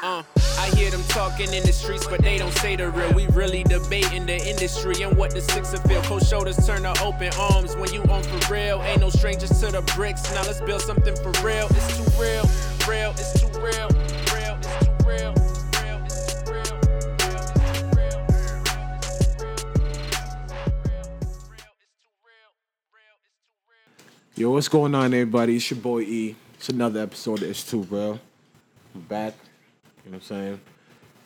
Uh, I hear them talking in the streets, but they don't say the real. We really debating the industry and what the six of feel. Cold shoulders turn to open arms when you on for real. Ain't no strangers to the bricks. Now let's build something for real, it's too real, real, it's too real, real, it's too real. Yo, what's going on, everybody? It's your boy E. It's another episode of It's Too Real. I'm back. You know what I'm saying?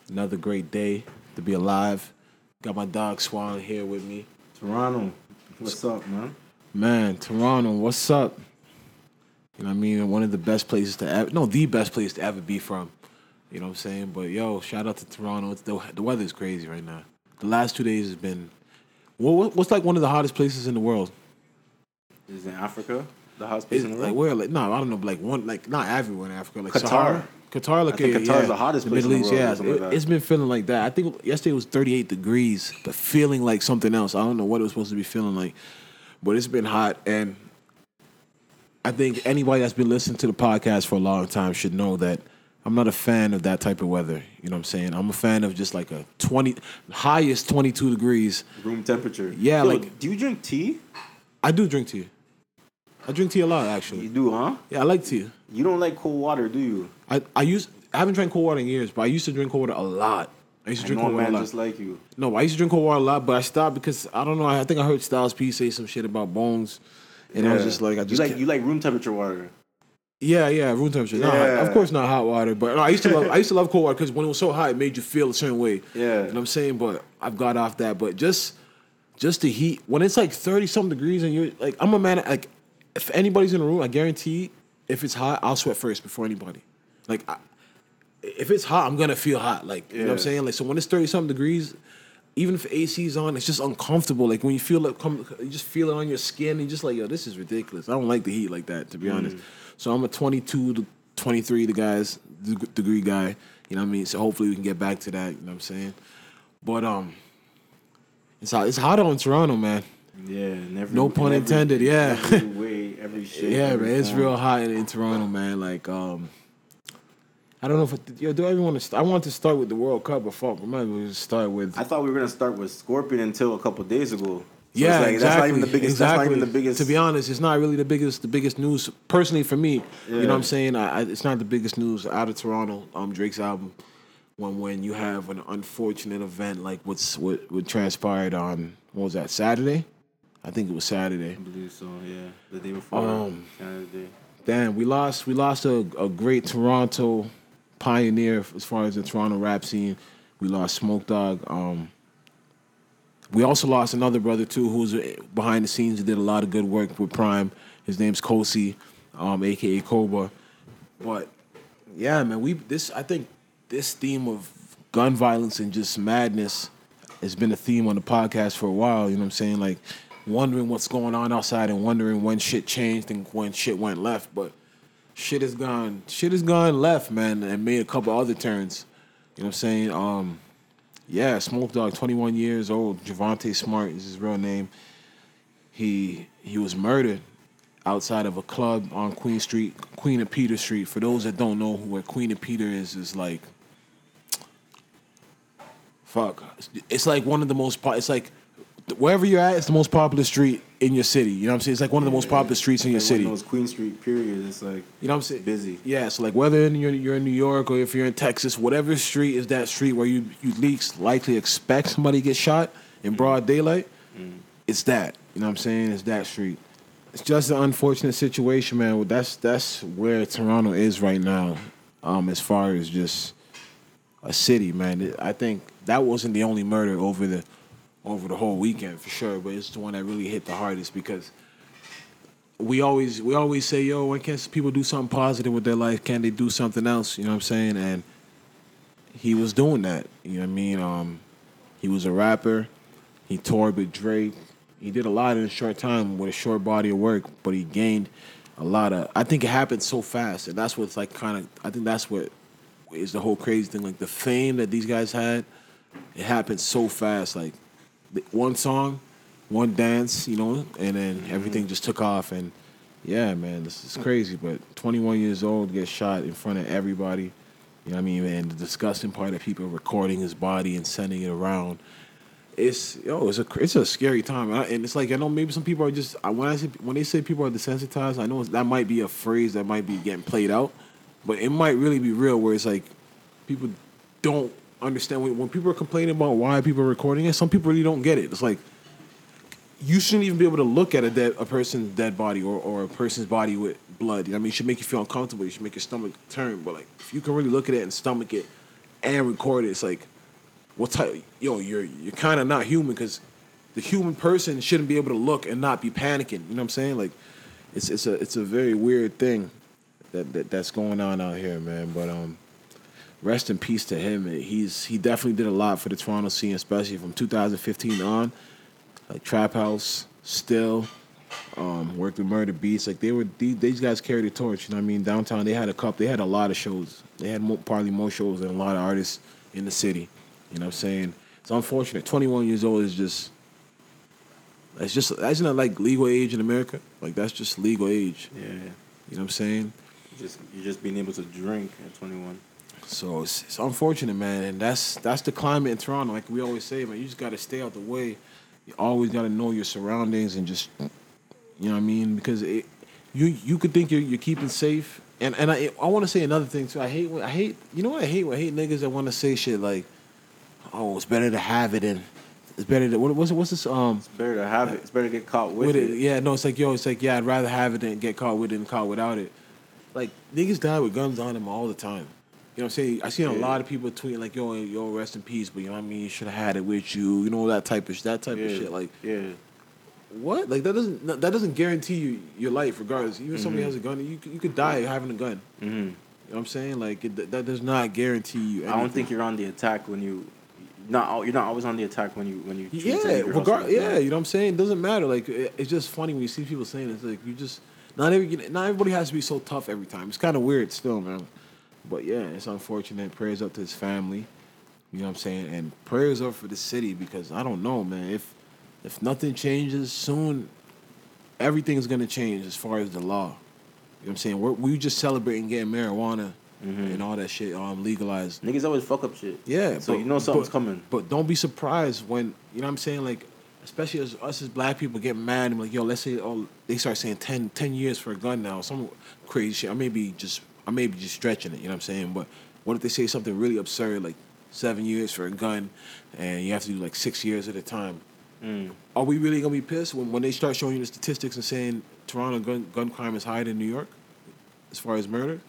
Another great day to be alive. Got my dog Swan here with me. Toronto, what's up, man? Man, Toronto, what's up? You know what I mean? One of the best places to ever, no, the best place to ever be from. You know what I'm saying? But yo, shout out to Toronto. It's the, the weather's crazy right now. The last two days has been, what, what- what's like one of the hottest places in the world? Is in Africa the hottest place It's in the world? like where? Like no, I don't know. Like one, like not everywhere in Africa. Like Qatar. Sahara. Qatar, like I think yeah, Qatar is yeah. the hottest place in Middle the East. world Yeah, something like it's been feeling like that. I think yesterday it was 38 degrees, but feeling like something else. I don't know what it was supposed to be feeling like, but it's been hot. And I think anybody that's been listening to the podcast for a long time should know that I'm not a fan of that type of weather. You know what I'm saying? I'm a fan of just like a 20 highest 22 degrees. Room temperature. Yeah, Yo, like- do you drink tea? I do drink tea. I drink tea a lot actually. You do, huh? Yeah, I like tea. You don't like cold water, do you? I, I used I haven't drank cold water in years, but I used to drink cold water a lot. I used to drink cold water a man lot. just like you. no, I used to drink cold water a lot, but I stopped because I don't know. I think I heard Styles P say some shit about bones, and I was just like, I you just like can't- you like room temperature water. yeah, yeah, room temperature. No, Yeah. of course not hot water, but no, I used to love I used to love cold water because when it was so hot, it made you feel a certain way. Yeah. you know what I'm saying. But I've got off that. But just just the heat when it's like 30 something degrees and you're like, I'm a man. Like, if anybody's in the room, I guarantee if it's hot, I'll sweat first before anybody. Like, I, if it's hot, I'm gonna feel hot. Like, you know what I'm saying? Like, so when it's 30 something degrees, even if AC's on, it's just uncomfortable. Like when you feel it come, you just feel it on your skin. And you're just like, yo, this is ridiculous. I don't like the heat like that, to be Mm. honest. So I'm a 22 to 23 the guys deg- degree guy. You know what I mean? So hopefully we can get back to that. You know what I'm saying? But um, it's hot. It's hot on Toronto, man. Yeah, and every, No pun every- intended, yeah. Every way, every shape. Yeah, man, it's real hot in, in Toronto, man. Like, um, I don't know if I, yo, do I even want to? St- I want to start with the World Cup, but fuck, we might as well just start with. I thought we were gonna start with Scorpion until a couple days ago. So yeah, like, exactly. That's not even the biggest. Exactly. That's not even the biggest. To be honest, it's not really the biggest. The biggest news, personally, for me. You know what I'm saying? I, I, it's not the biggest news out of Toronto. Um, Drake's album. When when you have an unfortunate event like what's what what transpired on what was that Saturday? I think it was Saturday. I believe so. Yeah, the day before Um, Canada Day. Damn, we lost. We lost a, a great Toronto pioneer as far as the Toronto rap scene. We lost Smoke Dawg. Um, we also lost another brother too, who was behind the scenes and did a lot of good work with Prime. His name's Kosi, um, aka Cobra. But yeah, man, we this I think this theme of gun violence and just madness has been a theme on the podcast for a while. You know what I'm saying? Like wondering what's going on outside and wondering when shit changed and when shit went left. But shit has gone shit has gone left, man, and made a couple other turns. You know what I'm saying? Um, yeah, Smoke Dawg, 21 years old. Jahvante Smart is his real name. He he was murdered outside of a club on Queen Street, Queen of Peter Street. For those that don't know where Queen of Peter is, is like fuck. It's like one of the most. It's like wherever you're at, it's the most popular street in your city. You know what I'm saying? It's like one of the most popular streets in your city. Those Queen Street periods. It's like You know what I'm saying? Busy. Yeah, so like whether you're, you're in New York or if you're in Texas, whatever street is that street where you you least likely expect somebody to get shot in broad daylight, it's that. You know what I'm saying? It's that street. It's just an unfortunate situation, man. That's that's where Toronto is right now, um, as far as just a city, man. I think that wasn't the only murder over the over the whole weekend for sure, but it's the one that really hit the hardest because we always we always say, yo, why can't people do something positive with their life? Can they do something else? You know what I'm saying? And he was doing that. You know what I mean? Um, he was a rapper. He toured with Drake. He did a lot in a short time with a short body of work, but he gained a lot of. I think it happened so fast, and that's what's like kind of. I think that's what is the whole crazy thing. Like the fame that these guys had, it happened so fast. Like one song, one dance, you know, and then mm-hmm. everything just took off. And yeah, man, this is crazy. But 21 years old, get shot in front of everybody. You know what I mean? And the disgusting part of people recording his body and sending it around. It's yo, it's a it's a scary time, and, I, and it's like I know maybe some people are just I- when I say when they say people are desensitized, I know that might be a phrase that might be getting played out, but it might really be real. Where it's like people don't understand when, people are complaining about why people are recording it. Some people really don't get it. It's like you shouldn't even be able to look at a dead a person's dead body or, or a person's body with blood. You know I mean, it should make you feel uncomfortable. It should make your stomach turn. But like, if you can really look at it and stomach it and record it, it's like, what type? Yo, you're you're kind of not human because the human person shouldn't be able to look and not be panicking. You know what I'm saying? Like, it's it's a it's a very weird thing that, that that's going on out here, man. But um, rest in peace to him. He's he definitely did a lot for the Toronto scene, especially from 2015 on. Like Trap House, Still, um, worked with Murda Beatz. Like they were these, these guys carried the torch. You know what I mean? Downtown, they had a cup. They had a lot of shows. They had mo- probably more shows than a lot of artists in the city. You know what I'm saying? It's unfortunate. 21 years old is just. That's just that's not like legal age in America. Like that's just legal age. Yeah. You know what I'm saying? Just you're just being able to drink at 21. So it's, it's unfortunate, man, and that's that's the climate in Toronto. Like we always say, man, you just got to stay out the way. You always got to know your surroundings and just, you know what I mean? Because it, you you could think you're you're keeping safe, and and I I want to say another thing too. I hate when- I hate you know what I hate I hate niggas that want to say shit like, oh, it's better to have it and it's better to what, what's what's this um It's better to have it. It's better to get caught with, with it. it. Yeah, no, it's like yo, it's like yeah, I'd rather have it than get caught with it than caught without it. Like niggas die with guns on them all the time. You know what I'm saying? I seen a lot of people tweeting like yo, yo, rest in peace, but you know what I mean? You should have had it with you. You know that type of that type Yeah. of shit. Like yeah. what? Like that doesn't that doesn't guarantee you your life, regardless. Even if Mm-hmm. somebody has a gun, you could- you could die having a gun. hmm You know what I'm saying? Like it, that does not guarantee you. Anything. I don't think you're on the attack when you not you're not always on the attack when you when you. Yeah, regard, yeah, that. you know what I'm saying. It doesn't matter. Like it, it's just funny when you see people saying it. it's like you just not every not everybody has to be so tough every time. It's kind of weird still, man. But yeah, it's unfortunate. Prayers up to his family. You know what I'm saying, and prayers up for the city because I don't know, man. If if nothing changes soon, everything's gonna change as far as the law. You know what I'm saying? We're, we just celebrating getting marijuana Mm-hmm. and all that shit um legalized. Niggas always fuck up shit. Yeah, So but- you know something's but- coming. But don't be surprised when you know what I'm saying, like especially as us as black people get mad and like, yo, let's say oh they start saying 10, 10 years for a gun now, some crazy shit. I may be just I may be just stretching it, you know what I'm saying? But what if they say something really absurd like seven years for a gun and you have to do like six years at a time? Mm. Are we really gonna be pissed when, when they start showing you the statistics and saying Toronto gun gun crime is higher than New York as far as murder?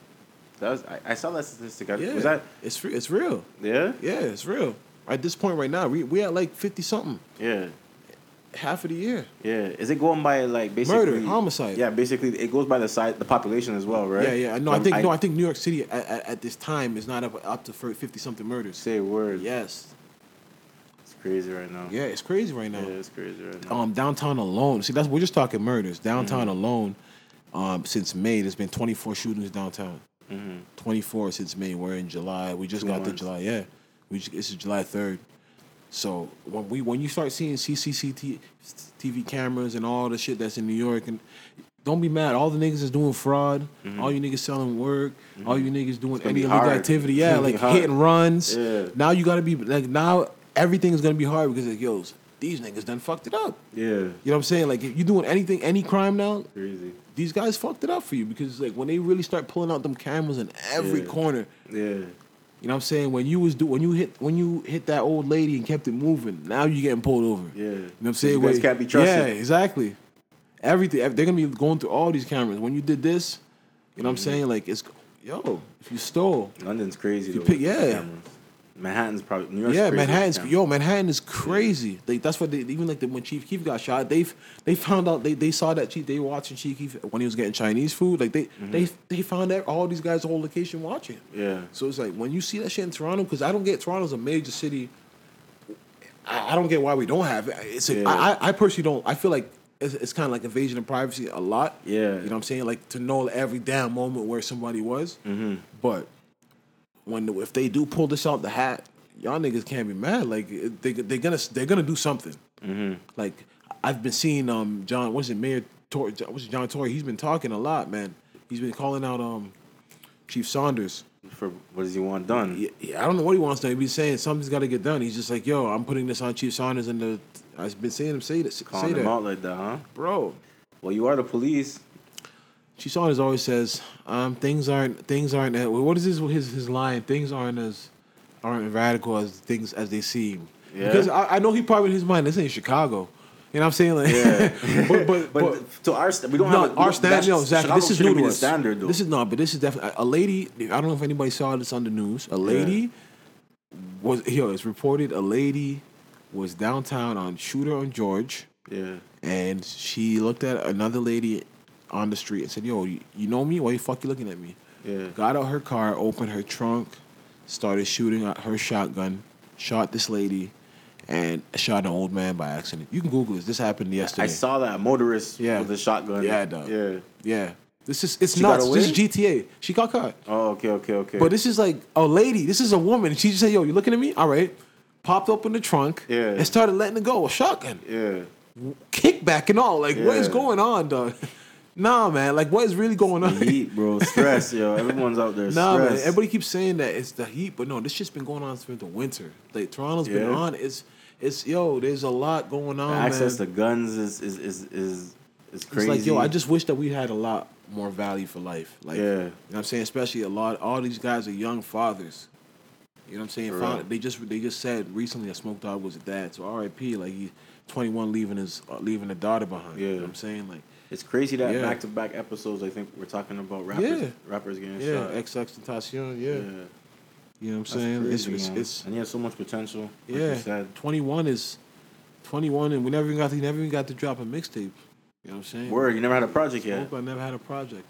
That was I, I saw that statistic. I- Yeah, Was that it's it's real. yeah? Yeah, it's real. At this point right now, we we at like fifty something, Yeah. Half of the year. Yeah. Is it going by like basically Murder, homicide. Yeah, basically it goes by the size, the population as well, right? Yeah, yeah. No, I Um, think no, I think New York City at, at, at this time is not up up to fifty something murders. say a word. Yes, It's crazy right now. yeah, it's crazy right now. Yeah, it's crazy right now. Um, downtown alone. See, that's we're just talking murders. Downtown Mm-hmm. alone, um, since May, there's been twenty four shootings downtown. hmm Twenty four since May. We're in July. We just Two got the months. July. Yeah, we just, this is July third. So when we when you start seeing CCTV TV cameras and all the shit that's in New York and don't be mad. All the niggas is doing fraud. Mm-hmm. All you niggas selling work. Mm-hmm. All you niggas doing any illegal hard. activity. Yeah, like hard. hit and runs. Yeah. Now you gotta be like now everything is gonna be hard because like yo these niggas done fucked it up. Yeah. You know what I'm saying? Like if you doing anything, any crime now, Crazy. these guys fucked it up for you because like when they really start pulling out them cameras in every Yeah. corner. Yeah. You know what I'm saying? When you was do when you hit when you hit that old lady and kept it moving, now you're getting pulled over. Yeah. You know what I'm saying? You guys Where- can't be trusted. Yeah, exactly. Everything they're gonna be going through all these cameras. When you did this, you know what I'm Mm-hmm. saying? Like it's yo, if you stole, London's crazy. You pick- yeah. cameras. Manhattan's probably New York's yeah, crazy Manhattan's yo, Manhattan is crazy. Like that's what they even like the, when Chief Keef got shot, they they found out they, they saw that Chief they were watching Chief Keef when he was getting Chinese food. Like they Mm-hmm. they they found out all these guys whole location watching. Yeah. So it's like when you see that shit in Toronto, because I don't get Toronto's a major city. I, I don't get why we don't have it. It's a, Yeah. I, I- I personally don't. I feel like it's, it's kind of like invasion of privacy a lot. Yeah. You know what I'm saying? Like to know every damn moment where somebody was. Mm-hmm. But when if they do pull this out the hat, y'all niggas can't be mad. Like they they're gonna they're gonna do something. Mm-hmm. Like I've been seeing um John what's it Mayor Tor what's it, John Tory he's been talking a lot man. He's been calling out um Chief Saunders For what does he want done? Yeah, yeah, I don't know what he wants to. He's saying something's got to get done. He's just like, yo, I'm putting this on Chief Saunders, and the I've been seeing him say this, say Calling him that, out like that, huh? bro. Well, you are the police. Chief Saunders always says, um, things aren't things aren't. What is his his his line? Things aren't as aren't radical as things as they seem. Yeah. Because I, I know he probably in his mind, this ain't Chicago. You know what I'm saying? Like, Yeah. but, but, But, but to our st- we don't no, have a, our standard. No, exactly. Chicago This is new to us. standard though. This is no, but this is definitely a lady. I don't know if anybody saw this on the news. A lady was yo. It's reported a lady was downtown on Shooter on George, yeah. and she looked at another lady on the street and said, "Yo, you, you know me? Why you fuck you looking at me?" Yeah. Got out her car, opened her trunk, started shooting at her shotgun, shot this lady, and shot an old man by accident. You can Google this. This happened yesterday. I saw that motorist Yeah. with the shotgun. Yeah, dog. Yeah. Yeah. This is it's She nuts. This is? GTA. She got caught. Oh, okay, okay, okay. But this is like a lady. This is a woman. She just said, "Yo, you looking at me? All right." Popped open the trunk. Yeah. And started letting it go. A shotgun, yeah. kickback and all. Like, what is going on, dog? Nah, man. Like, what is really going on? Heat, bro. Stress, yo. Everyone's out there. Nah, man. Everybody keeps saying that it's the heat, but no, this shit's been going on since the winter. Like Toronto's been on. It's it's yo. There's a lot going on. access man. to guns is is is is, is crazy. It's like, yo, I just wish that we had a lot more value for life. Like, Yeah. you know what I'm saying? Especially a lot, all these guys are young fathers. You know what I'm saying? They just they just said recently that Smoke Dawg was a dad. So R.I.P. Like he's 21 leaving his uh, leaving a daughter behind. You know Yeah. what I'm saying? Like, It's crazy that Yeah. back to back episodes. I think we're talking about rappers. Yeah. Rappers getting yeah, shot. XXXTentacion, yeah. yeah. You know what I'm That's saying? crazy, it's, it's it's and he has so much potential. Like yeah. you said. 21 is 21, and we never even got to, never even got to drop a mixtape. You know what I'm saying? Word. You never had a project yet, I never had a project.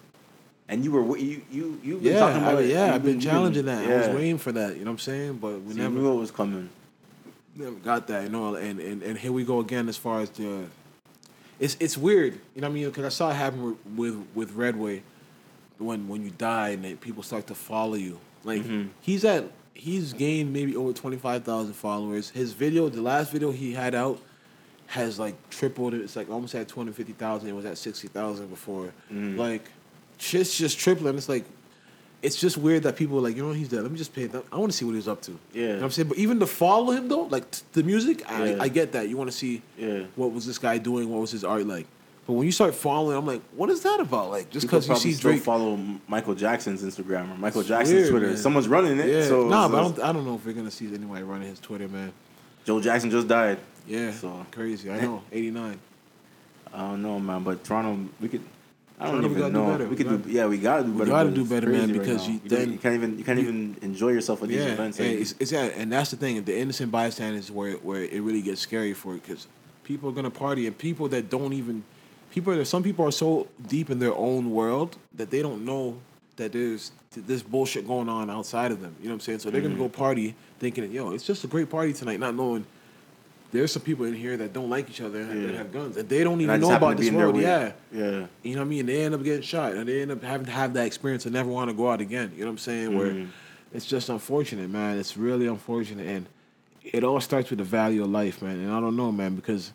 and you were you you you been Yeah, talking about I, it. yeah, I've been you've challenging that. I was waiting for that. You know what I'm saying? But we So you never. knew it was coming. never got that, you know, and, and, and here we go again as far as the. It's it's weird, you know what I mean? Because I saw it happen with, with with Redway, when when you die and people start to follow you. Like Mhm. he's at he's gained maybe over twenty five thousand followers. His video, the last video he had out, has like tripled. It's like almost at two hundred fifty thousand. It was at sixty thousand before. Mhm. Like, shit's just tripling. It's like. It's just weird that people are like, you know, he's dead. Let me just pay. Them. I want to see what he's up to. Yeah. You know what I'm saying? But even to follow him though, like t- the music, I, Yeah. I get that. You want to see Yeah. what was this guy doing? What was his art like? But when you start following, I'm like, what is that about? Like just because you see Drake, follow Michael Jackson's Instagram or Michael It's Jackson's weird, Twitter. man. Someone's running it. yeah. So nah, but I don't, I don't know if we're gonna see anybody running his Twitter, man. Joe Jackson just died. Yeah, So- crazy. I know, 89. I don't know, man. But Toronto, we could. I don't even gotta do know. We could do. Yeah, we gotta do better. We gotta do better, man, crazy right because you- then- you can't even you can't even enjoy yourself at these Yeah, events. and it's, it's yeah, and that's the thing. The innocent bystanders where where it really gets scary for it because people are gonna party and people that don't even people. Are, some people are so deep in their own world that they don't know that there's this bullshit going on outside of them. You know what I'm saying? So they're gonna go Mm-hmm. party thinking, yo, it's just a great party tonight, not knowing. There's some people in here that don't like each other and Yeah. have guns, and they don't even know about this world. Yeah, Yeah. you know what I mean? They end up getting shot and they end up having to have that experience and never want to go out again. You know what I'm saying? Where Mhm. it's just unfortunate, man. It's really unfortunate. And it all starts with the value of life, man. And I don't know, man, because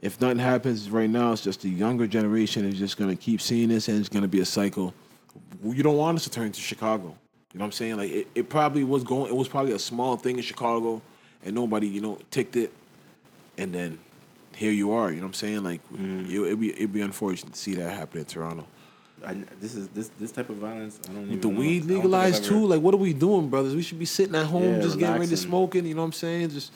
if nothing happens right now, it's just the younger generation is just going to keep seeing this and it's going to be a cycle. You don't want us to turn to Chicago. You know what I'm saying? Like, it, it probably was going, it was probably a small thing in Chicago and nobody, you know, ticked it. And then here you are, you know what I'm saying? Like, mm-hmm. you, it'd, be, it'd be unfortunate to see that happen in Toronto. I, this is this this type of violence. I don't even the know. weed I don't think I've legalized too, like what are we doing, brothers? We should be sitting at home, Yeah, just getting ready to smoking. You know what I'm saying? Just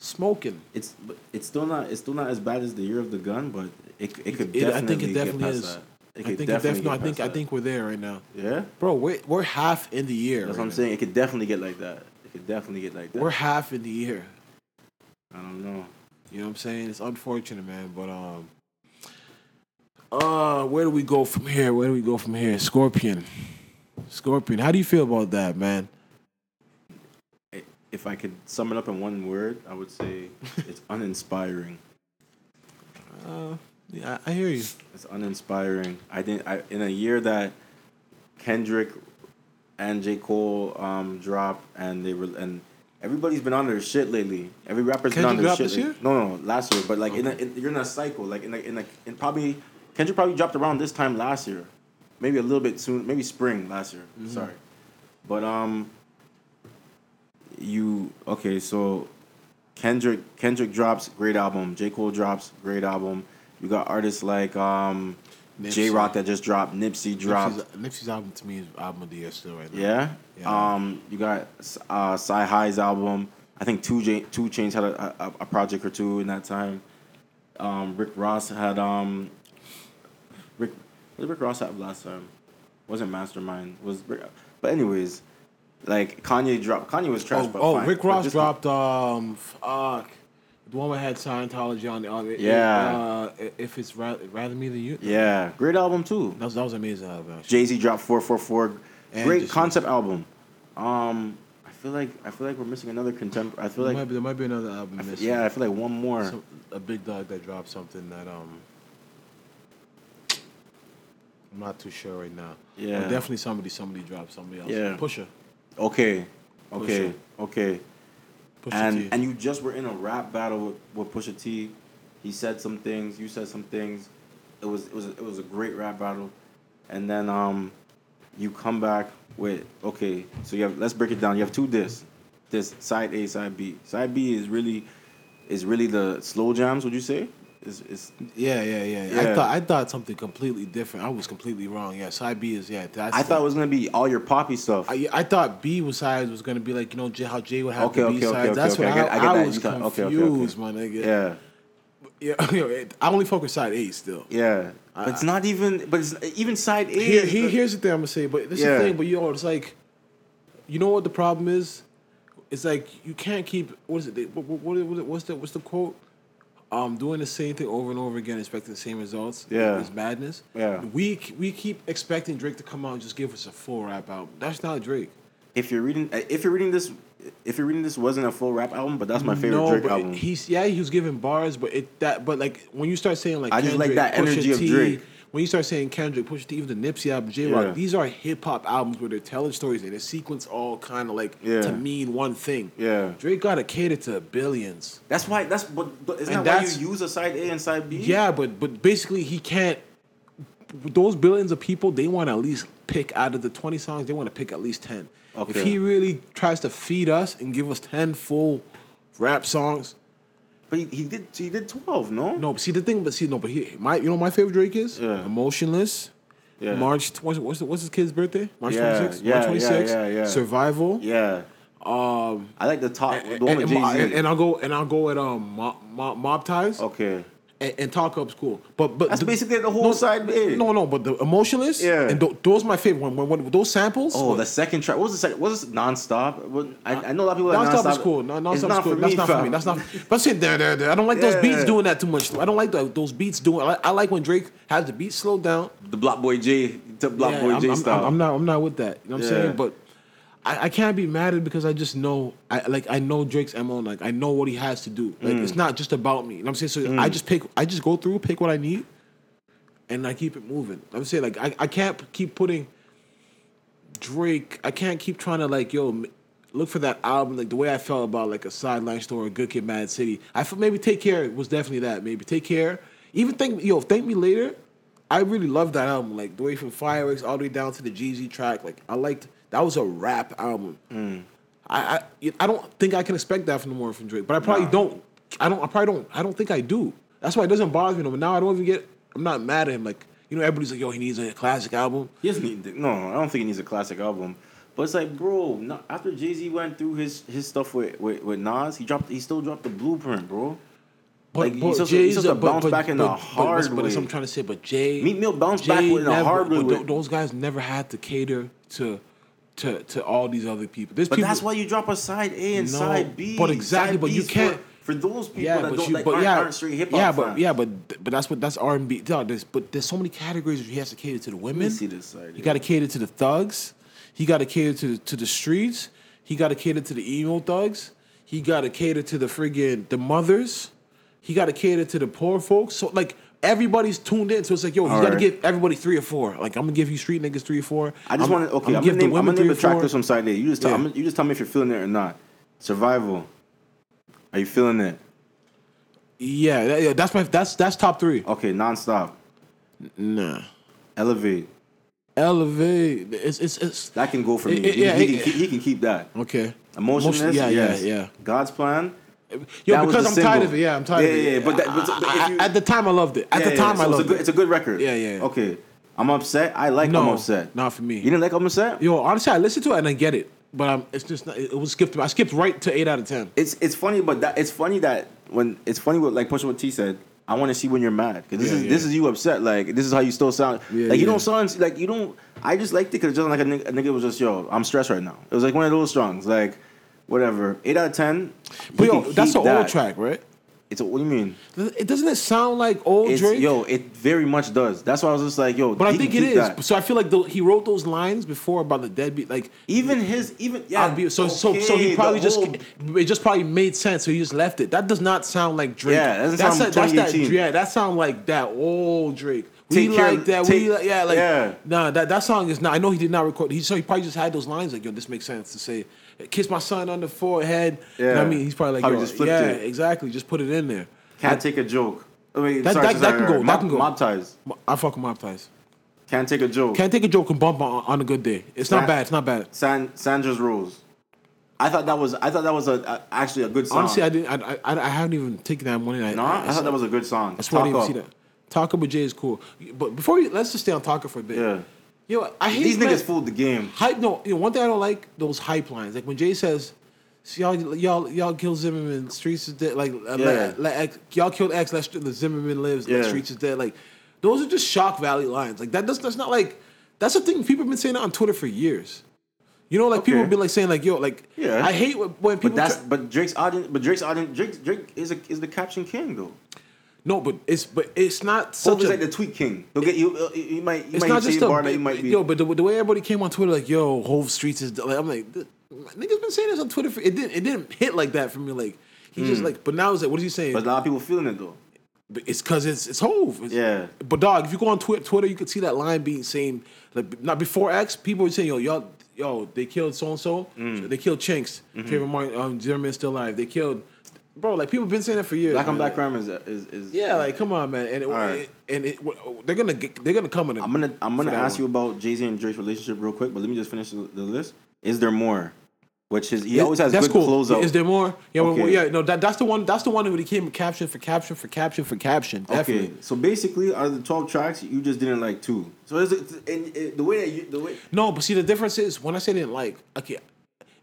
smoking. It's it's still not it's still not as bad as the year of the gun, but it it could It- definitely I think it get definitely past is. that. It I think it definitely. I think past I that. think we're there right now, yeah. bro. We're we're half in the year. That's right what I'm now. saying. It could definitely get like that. It could definitely get like that. We're half in the year. I don't know. You know what I'm saying? It's unfortunate, man. But um, uh, where do we go from here? Where do we go from here? Scorpion, Scorpion. How do you feel about that, man? If I could sum it up in one word, I would say it's uninspiring. Uh, yeah, I hear you. It's uninspiring. I didn't. I in a year that Kendrick and J Cole um drop and they were and everybody's been on their shit lately. Every rapper's been on their shit. this lately. year? No, no, last year. But like in, a, in you're in a cycle. Like in a, in a, in probably Kendrick probably dropped around this time last year, maybe a little bit soon, maybe spring last year. Mm-hmm. Sorry. But um, you okay? So Kendrick Kendrick drops great album. J Cole drops great album. You got artists like um, J Nipsey. Rock that just dropped. Nipsey dropped. Nipsey's, Nipsey's album to me is album of the year still right now. Yeah. Yeah. Um, you got uh, Sci High's album. I think Two J- 2 Chainz had a, a, a project or two in that time. Um, Rick Ross had um. Rick, what did Rick Ross have last time? Wasn't Mastermind. Was Rick, but anyways, like Kanye dropped. Kanye was trash. Oh, but oh fine. Rick Ross this- dropped um fuck the one that had Scientology on the on it. Yeah. Uh, if it's rather, rather me than you. Yeah, great album too. That was, that was amazing album. Jay Z dropped four four four. Great concept album. Um, I feel like I feel like we're missing another contemporary. I feel there, like might be, there might be another album I feel- missing. yeah, I feel like one more. Some, a big dog that dropped something that um I'm not too sure right now. Yeah. But definitely somebody somebody dropped somebody else. Yeah. Pusher. Okay, okay, Pusha. okay. Pusha and T. and you just were in a rap battle with, with Pusha T. He said some things. You said some things. It was it was it was a great rap battle, and then um, you come back with okay. So you have let's break it down. You have two discs. This side A, side B. Side B is really is really the slow jams. Would you say? Is is yeah, yeah, yeah, yeah. I thought I thought something completely different. I was completely wrong. Yeah, side B is yeah. That's I the- thought it was gonna be all your poppy stuff. I, I thought B was sides was gonna be like you know J, how Jay would have Okay, the B okay, sides. okay, That's okay. what I get- I, I get I that. was confused, my nigga. yeah. yeah. I only focus side A still. Yeah, but it's not even. But it's even side A. Here, here, here's the thing I'm gonna say, but this is the thing, but you know, it's like, you know what the problem is? It's like you can't keep what is it? they- what, what, what's the what's the quote? Um, doing the same thing over and over again, expecting the same results. Yeah. is madness. Yeah. we we keep expecting Drake to come out and just give us a full rap album. That's not Drake. if you're reading, if you're reading this, if you're reading this, wasn't a full rap album, but that's my favorite no, Drake but album. he's yeah, he was giving bars, but it that but like when you start saying like I just like Kendrick, that energy of Drake. When you start saying Kendrick, Pusha T, even the Nipsey album, Jay Rock, Yeah. these are hip hop albums where they're telling stories and they sequence all kind of like Yeah. to mean one thing. Yeah. Drake got to cater to billions. That's why. That's but, but isn't And that why you use a side A and side B? Yeah, but but basically he can't. Those billions of people, they want to at least pick out of the twenty songs. They want to pick at least ten. Okay. If he really tries to feed us and give us ten full rap songs, but he, he did. He did twelve. No. No, but see the thing, but see no, but he, my you know my favorite Drake is Yeah. emotionless. Yeah. March what's what's, what's his kid's birthday? March Yeah, twenty sixth. yeah, March yeah, twenty sixth. yeah, yeah. Survival. Yeah. Um, I like the top. and, the one and, and, and I'll go and I'll go at um mob, mob, mob ties Okay. And, and talk up's cool. But but That's the- basically the whole no, side A. No, no, but the emotionless. Yeah. And th- those my favorite. When, when, when those samples. Oh, the second track. What was the second? What was it? Nonstop. What, I, I know a lot of people. Like Nonstop nonstop is cool. No, It's nonstop not is cool. That's not for me. That's not. But sit there, there, there. I don't like those beats doing that too much. I don't like the, those beats doing. I, I like when Drake has the beats slowed down. the Block Boy J. The Block Yeah, Boy I'm, J I'm- style. I'm, not. I'm not with that. You know what I'm saying? But I, I can't be mad at it because I just know. I like. I know Drake's mo. Like I know what he has to do. Like Mm. it's not just about me. You know what I'm saying? So I just pick. I just go through, pick what I need, and I keep it moving. I'm saying like I, I can't keep putting Drake. I can't keep trying to like yo. Look for that album, like the way I felt about like a sideline story, Good Kid, Mad City. I feel maybe Take Care was definitely that. Maybe Take Care. Even think yo, Thank Me Later. I really loved that album, like the way from Fireworks all the way down to the Jeezy track. Like I liked that was a rap album. I, I I don't think I can expect that from the more from Drake, but I probably Nah. don't. I don't. I probably don't. I don't think I do. That's why it doesn't bother me. no more. now I don't even get. I'm not mad at him. Like you know, everybody's like, yo, he needs a classic album. He doesn't need. No, I don't think he needs a classic album. But it's like, bro, no, after Jay Z went through his his stuff with, with with Nas, he dropped. He still dropped the blueprint, bro. Like, he's supposed to- he's supposed to bounce back in a hard but, but that's what. I'm trying to say. But Jay, Meek Mill bounced back Jay in a never- hard way But those guys never had to cater to to to all these other people. There's But people, that's why you drop a side A and No, side B. but exactly, Side but you can't- for, for those people yeah, that but don't you, like but aren't, yeah, aren't straight hip hop yeah, but fans. yeah, but but that's what that's R and B. There's but there's so many categories where he has to cater to the women. see this side, You yeah. got to cater to the thugs. He got to cater to to the streets. He got to cater to the emo thugs. He got to cater to the friggin' the mothers. He got to cater to the poor folks. So like everybody's tuned in. So it's like yo, he's got to give everybody three or four. Like I'm gonna give you street niggas three or four. I just I'm- want to. Okay, I'm, give gonna the name, I'm women gonna name three the or track four. from side A. You just tell. Yeah. I'm, you just tell me if you're feeling it or not. Survival. Are you feeling it? Yeah, that- yeah, that's my that's that's top three. Okay, nonstop. Nah, Elevate. Elevate. It's it's it's That can go for me. It- it- he, yeah, he it- can, keep, he can keep that. okay. Emotionless, Emotion- yeah, yes. yeah, yeah. God's plan. Yo, That because I'm tired of it. Yeah, I'm tired Yeah, of it. yeah, yeah, but that- but- but I- you- at the time, I loved it. At Yeah, the time, so I it's a loved good, it. It's a good record. Yeah, yeah. Okay, I'm upset. I like No, I'm upset. not for me. You didn't like I'm upset? Yo, honestly, I listened to it and I get it, but um, it's just not, it was skipped. I skipped right to eight out of ten. It's it's funny, but that it's funny that when it's funny what like Pusha what T said. I want to see when you're mad because this Yeah, is yeah. this is you upset. Like this is how you still sound. Yeah, like you don't sound like you don't. I just liked it because it's just like a nigga, a nigga was just yo. I'm stressed right now. It was like one of those songs. Like whatever. Eight out of ten. But yo, that's an old track, right? It's a, what do you mean? It doesn't it sound like old It's, Drake? yo, it very much does. That's why I was just like, yo. but I think it is. that. So I feel like the, he wrote those lines before about the deadbeat. Like Even his even yeah. Be- so so so he probably just it just probably made sense. So he just left it. That does not sound like Drake. Yeah, that doesn't that's sound that, that's that yeah. That sound like that old Drake. We Take care- like that. we like, yeah like yeah. nah. That that song is not. I know he did not record. He so he probably just had those lines like yo. This makes sense to say. Kiss my son on the forehead. You know I mean, he's probably like, Probably just flipped yeah, it. exactly. Just put it in there. can't take a joke. I mean, That- sorry, that- sorry, that can go, that Mob, can go. Mob ties. I fuck with mob ties. Can't take a joke. Can't take a joke and bump on, on a good day. It's not bad. It's not bad. San, Sandra's Rose. I thought that was I thought that was a, a actually a good song. Honestly, I didn't. I, I, I haven't even taken that money. I, no, I thought that was a good song. I swear I didn't even see that. Talk Up with Jay is cool, but before we let's just stay on Talk Up for a bit. Yeah, Yo, I hate these niggas fooled the game. hype. No, you know, one thing I don't like those hype lines. Like when Jay says, "See, y'all, y'all, y'all kill Zimmerman. Streets is dead." Like, Yeah. let, let X, y'all killed X. Let the Zimmerman lives. Let Streets is dead. Like, those are just shock value lines. Like that. Does, that's not like. That's the thing. People have been saying that on Twitter for years. You know, like people have been like saying like, "Yo, like." Yeah. I hate when, when people. But that's try- but Drake's audience. But Drake's audience. Drake Drake is a, is the caption king though. No, but it's but it's not So such he's a. like the tweet king. He'll get you. uh, You might. You it's might not just a bar that you might be. yo, but the, the way everybody came on Twitter, like, yo, Hov Streets is like, I'm like, niggas been saying this on Twitter. For, it didn't, it didn't hit like that for me. Like, he just like, but now it's like, what is he saying? Hmm. but a lot of people feeling it though. But it's because it's it's Hov. It's- Yeah. But dog, if you go on Twitter, Twitter, you could see that line being saying like not before X. People were saying, yo, y'all, yo, they killed so and so. Mm. They killed Chinks. Mm-hmm. Trayvon Martin, um, Zimmerman's still alive. They killed, bro. Like people have been saying that for years. Black on man. black crime is is, is Yeah, like come on, man. And it, Alright. and it, they're gonna get, they're gonna come in. I'm gonna I'm gonna ask you about Jay Z and Drake's relationship real quick, but let me just finish the, the list. Is there more? Which is he Is- always has that's good cool. closeout. Is there more? Yeah, well, yeah. No, that, that's the one. That's the one that became caption for caption for caption for caption. Definitely. Okay, so basically, out of the twelve tracks, you just didn't like two. So is it and, and the way that you the way? No, but see the difference is when I say didn't like. Okay,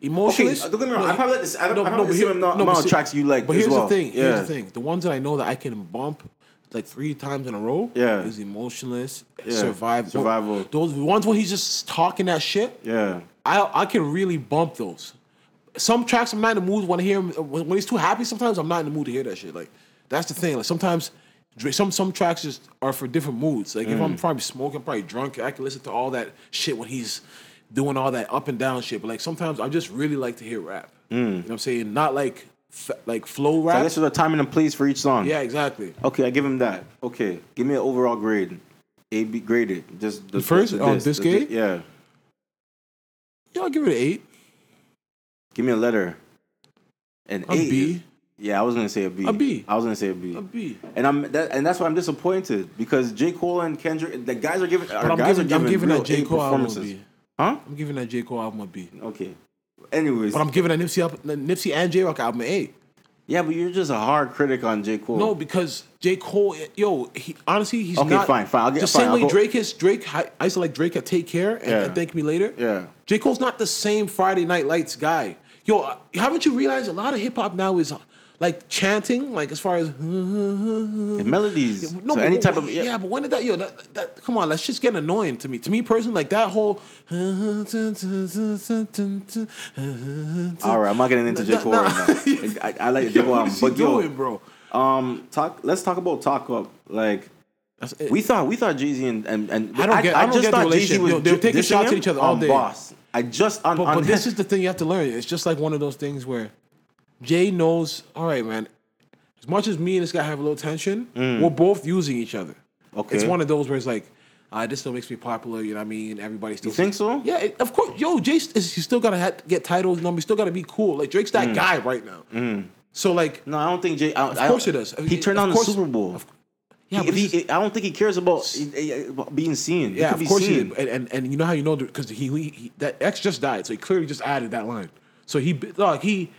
Okay, emotionless. don't get me wrong. I probably let this. I don't. I probably here- amount, no, amount of tracks you like. But here's well. the thing. Yeah. Here's the thing. The ones that I know that I can bump like three times in a row. Yeah. Is emotionless. Yeah. Survival. Survival. Those ones where he's just talking that shit. Yeah. I I can really bump those. Some tracks I'm not in the mood when I hear him when, he's too happy. Sometimes I'm not in the mood to hear that shit. Like that's the thing. Like sometimes some some tracks just are for different moods. Like if Mm. I'm probably smoking, probably drunk, I can listen to all that shit when he's doing all that up and down shit. But like sometimes I just really like to hear rap. You know what I'm saying? Not like f- like flow Mm. So I rap. guess there's a time and a place for each song. yeah, exactly. Okay, I give him that. Okay, give me an overall grade. A B graded. Just the, first? the, Oh, this the gate? Yeah. Yeah, I'll give it an eight. Give me a letter. An A eight. B. Yeah, I was gonna say a B. A B. I was gonna say a B. A B. And I'm that, and that's why I'm disappointed because J Cole and Kendrick, the guys are giving. Our But I'm guys giving, are I'm giving giving real that J Cole performances. Huh? I'm giving that J Cole album a B. Okay. Anyways, But I'm giving that Nipsey up, Nipsey and Jay Rock album an A. yeah, but you're just a hard critic on J Cole. No, because J. Cole, yo, he honestly he's Okay, not. fine, fine, I'll get- the fine, same I'll way go- Drake is. Drake, I I used to like Drake at Take Care and, Yeah. and Thank Me Later. Yeah. J. Cole's not the same Friday Night Lights guy. Yo, haven't you realized a lot of hip hop now is like chanting, like as far as melodies. no, so any type of yeah. but when did that? Yo, that, that come on, that's just getting annoying to me. To me personally, like that whole. All right, I'm not getting into J Cole Nah. right now. I, I like J Cole, What album, is he but yo, doing, bro? um, talk. Let's talk about talk up. Like we thought, we thought Z and, and and I don't get- I don't just get thought Jay Z relationship. was Yo, they were taking shots at each other all day. Boss. I just on, But, on but this is the thing you have to learn. It's just like one of those things where Jay knows, all right, man, as much as me and this guy have a little tension, we're both using each other. Mm. Okay. It's one of those where it's like, uh, this still makes me popular, you know what I mean? Everybody still You think so? Yeah, it- of course. Yo, Jay, is, he's still got to ha- get titles, number. He's still got to be cool. Like, Drake's Mm. that guy right now. So, like, No, I don't think Jay. I, of course it does. He turned Of on the Super Bowl. of- Yeah, He- he, I don't think he cares about, being seen. He Yeah, could of course he seen. did. And, and and you know how you know because he, he, he that X just died, so he clearly just added that line. So he like he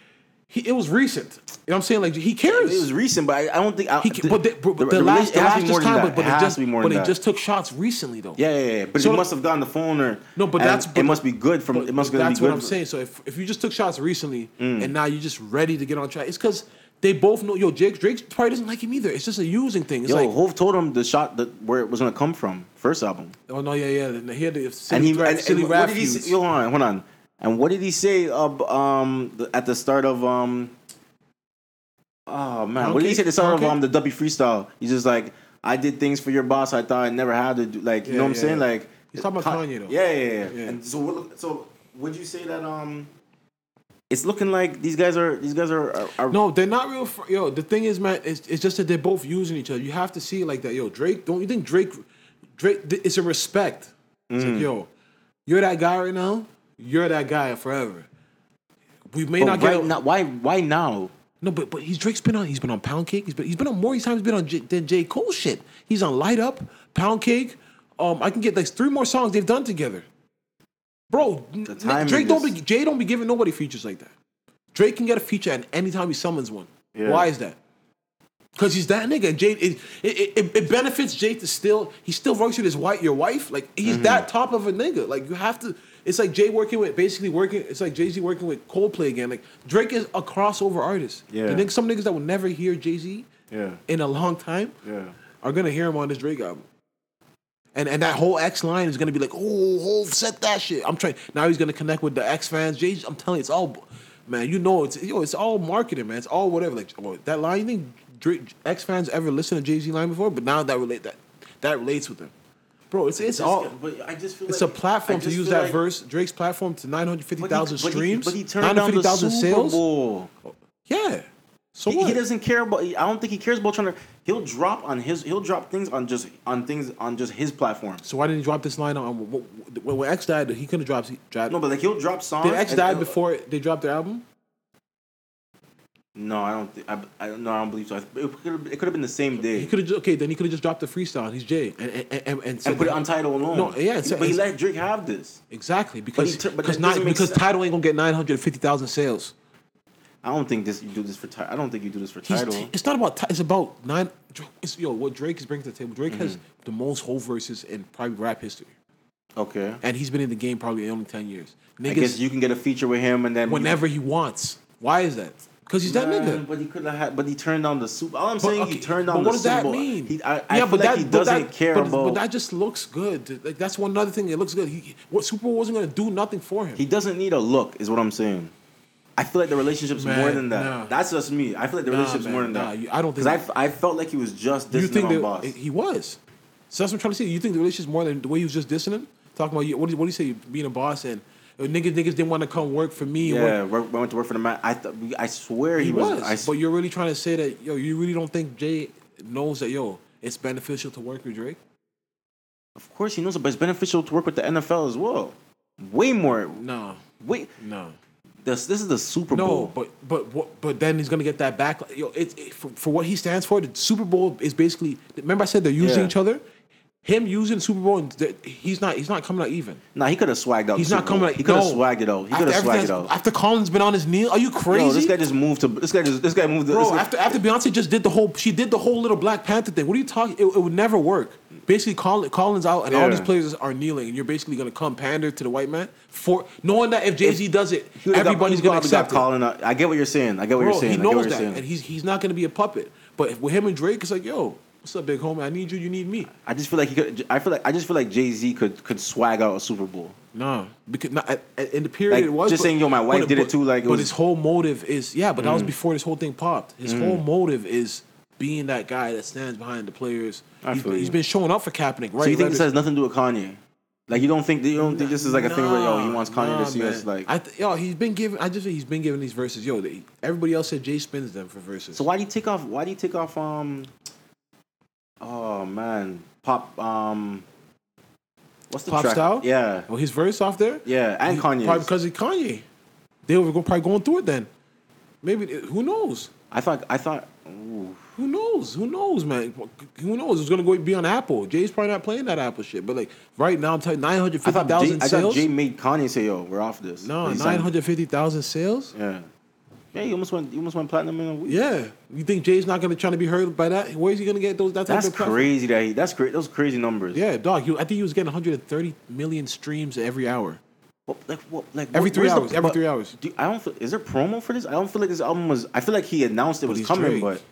he it was recent. You know what I'm saying? Like he cares. It was recent, but I, I don't think. I, he, the, but the, but the- the, the last relation- the it has to last be more than time, that. but, but It it just to be more but it just took shots recently though. Yeah, yeah, yeah. But So- he must have gotten the phone or No, but that's- it must be good from. But, it must but that's be good. what I'm saying. So if, if you just took shots recently mm. and now you're just ready to get on track, it's because they both know. Yo, Jake Drake probably doesn't like him either. It's just a using thing. It's Yo, like, Hove told him the shot that where it was gonna come from. First album, oh no, yeah, yeah. He had the and he rap, and, silly and rap what did he? Yo, hold on, hold on. And what did he say? Of um, at the start of um. Oh man, Pound what did he say? at The start Pound of um the W freestyle. He's just like, I did things for your boss. I thought I never had to do. Like, you Yeah, know what I'm yeah, saying? yeah. Like, He's talking about Kanye, though. Yeah, yeah, yeah. Yeah. And so, what, so would you say that um, it's looking like these guys are these guys are are, are No, they're not real. Fr- yo, the thing is, man, it's, it's just that they're both using each other. You have to see it like that. Yo, Drake, don't you think Drake, Drake, th- it's a respect. It's Mm. like, yo, you're that guy right now. You're that guy forever. We may But not get a- now, why why now? no, but but he's Drake's been on. He's been on Pound Cake. He's been he's been on more times. He's been on J, than J Cole shit. He's on Light Up, Pound Cake. Um, I can get like three more songs they've done together. Bro, Drake don't is- be Jay don't be giving nobody features like that. Drake can get a feature at any time he summons one. Yeah. Why is that? Because he's that nigga. And Jay, it, it, it, it benefits Jay to still, he still works with his white your wife. Like, he's Mm-hmm. that top of a nigga. Like, you have to, it's like Jay working with, basically working, it's like Jay Z working with Coldplay again. Like, Drake is a crossover artist. Yeah. The niggas, some niggas that will never hear Jay Z Yeah, in a long time yeah. are gonna hear him on this Drake album. And and that whole X line is gonna be like, oh, Hov said that shit. I'm trying now he's gonna connect with the X fans. Jay, I'm telling you, it's all man, you know it's yo, it's all marketing, man. It's all whatever. Like oh, that line, you think Drake, X fans ever listened to Jay Z line before? But now that relate that that relates with them. Bro, it's it's all But I just feel it's like, a platform to use that like- verse, Drake's platform to nine hundred fifty thousand thousand but he- streams, But he turned down the 950,000 Super Bowl. Yeah. So He, what? he doesn't care about. I don't think he cares about trying to. He'll drop on his. He'll drop things on just on things on just his platform. so why didn't he drop this line on when, when X died? He couldn't drop. He dropped No, but like he'll drop songs. Did X die before they dropped their album? No, I don't. Think, I, I no, I don't believe so. It could. It could have been the same day. He could have okay. Then he could have just dropped the freestyle. He's Jay and and and, and, and put it on title alone. No, yeah, it's- but he let Drake have this. exactly because tur- but because that not because sense. title ain't gonna get nine hundred fifty thousand sales. I don't think this. You do this for title. I don't think you do this for He's, title. it's not about ti- it's about nine. It's, yo, what Drake is bringing to the table. Drake has Mm-hmm. the most whole verses in probably rap history, Okay. and he's been in the game probably only ten years. I guess you can get a feature with him, and then whenever he wants. Why is that? Because he's that Man, nigga. But he could have had. But he turned on the Super. All I'm But, saying, okay, he turned but down what does Super that mean? He, I, I feel like he but doesn't that- care but, about. But that just looks good. Like that's one other thing. It looks good. He, what Super Bowl wasn't gonna do nothing for him. He doesn't need a look, is what I'm saying. I feel like the relationship's Man, more than that. nah. That's just me. I feel like the Nah, relationship's man, more than nah, that. I don't think- Because I, I felt like he was just you dissing think on that boss. he was? So that's what I'm trying to say. You think the relationship's more than the way he was just dissing him? Talking about you, what do you, what do you say? Being a boss and Uh, niggas niggas didn't want to come work for me. yeah, work, went to work for the man. I th- I swear he, he was. was. I, but you're really trying to say that yo, you really don't think Jay knows that yo, it's beneficial to work with Drake? of course he knows it, but it's beneficial to work with the NFL as well. Way more. No, Wait, no. this this is the Super Bowl. No, but but? But then he's gonna get that back. Yo, it's it, for, for what he stands for. The Super Bowl is basically. Remember, I said they're using Yeah. each other. Him using the Super Bowl, he's not. He's not coming out even. Nah, he could have swagged out. He's not coming out. He could have no. swagged it out. He could have swagged it out. After Colin's been on his knee, are you crazy? Yo, this guy just moved to. This guy just. This guy moved. To, Bro, guy- after after Beyonce just did the whole, she did the whole little Black Panther thing. What are you talking? It, it would never work. Basically, Colin's, Colin's out, and all these players are kneeling, and you're basically gonna come pander to the white man for knowing that if Jay Z does it, would've got- everybody's gonna probably got accept it. calling I get what you're saying. I get what Bro, you're saying. he I get what knows that, and he's he's not gonna be a puppet. But with him and Drake, it's like, yo, what's up, big homie? I need you. You need me. I just feel like he could. I feel like I just feel like Jay Z could could swag out a Super Bowl. No, because not, at- at- in the period Like, it was just saying, yo, my wife but- did it too, like, it but was- Mm. his whole motive is yeah, but that was before this whole thing popped. His whole motive is being that guy that stands behind the players. I He's, feel he's you. been showing up for Kaepernick, right? so you think this has nothing to do with Kanye? Like you don't think you don't think this is like a thing where yo he wants Kanye Nah, to see man. us like. I th- yo, he's been giving. I just he's been giving these verses. Yo, they, everybody else said Jay spins them for verses. so why do you take off? Why do you take off? Um. Oh man, pop. Um. What's the Pop track? style? Yeah, well, he's very soft there. yeah, and He- Probably because of Kanye. They were probably going through it then. Maybe who knows? I thought I thought. Ooh. Who knows? Who knows, man? Who knows? It's gonna go be on Apple. Jay's probably not playing that Apple shit. But like right now, I'm telling you, nine hundred I fifty thousand I thought. Jay made Kanye say, "Yo, we're off this." no, nine hundred fifty thousand sales. Yeah. Yeah, you almost went. You almost went platinum in a week. Yeah, you think Jay's not gonna try to be heard by that? Where's he gonna get those? That type That's crazy. That he, that's great. Those crazy numbers. Yeah, dog. You, I think he was getting 130 million streams every hour. What, like what? Like Every what- three where's the- hours, every three hours. Do, I don't. Feel, is there promo for this? I don't feel like this album was. I feel like he announced it was coming, Drake. but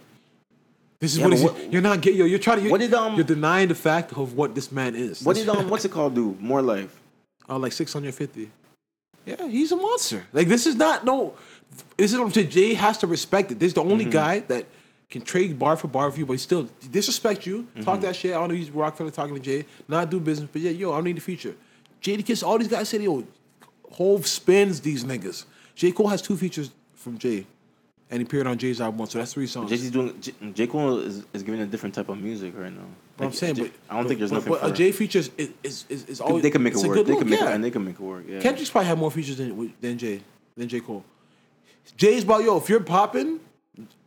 This is Yeah, what, what- you're not getting. Yo, you're trying to. You're, What did, um, you're denying the fact of what this man is. what did um? What's it called? Do more life? Oh, like 650. Yeah, he's a monster. Like this is not no. This is what I'm saying. Jay has to respect it. This is the Mm-hmm. only guy that can trade bar for bar for you, but he still disrespect you. Mm-hmm. Talk that shit. I don't know. He's Rockefeller talking to Jay. Not do business, but yeah, yo, I don't need the feature. Jadakiss. All these guys said, yo, Hov spins these niggas. J Cole has two features from Jay, and he appeared on Jay's album, so that's three songs. Jay Z's doing. J, J. Cole is, is giving a different type of music right now. But I'm saying, J- but I don't think there's but, nothing. But for a Jay features is is is, is always they can make it work. They look, can make yeah. it, and they can make it work. Yeah. Kendrick's probably had more features than than Jay than J Cole. Jay's about yo. If you're popping,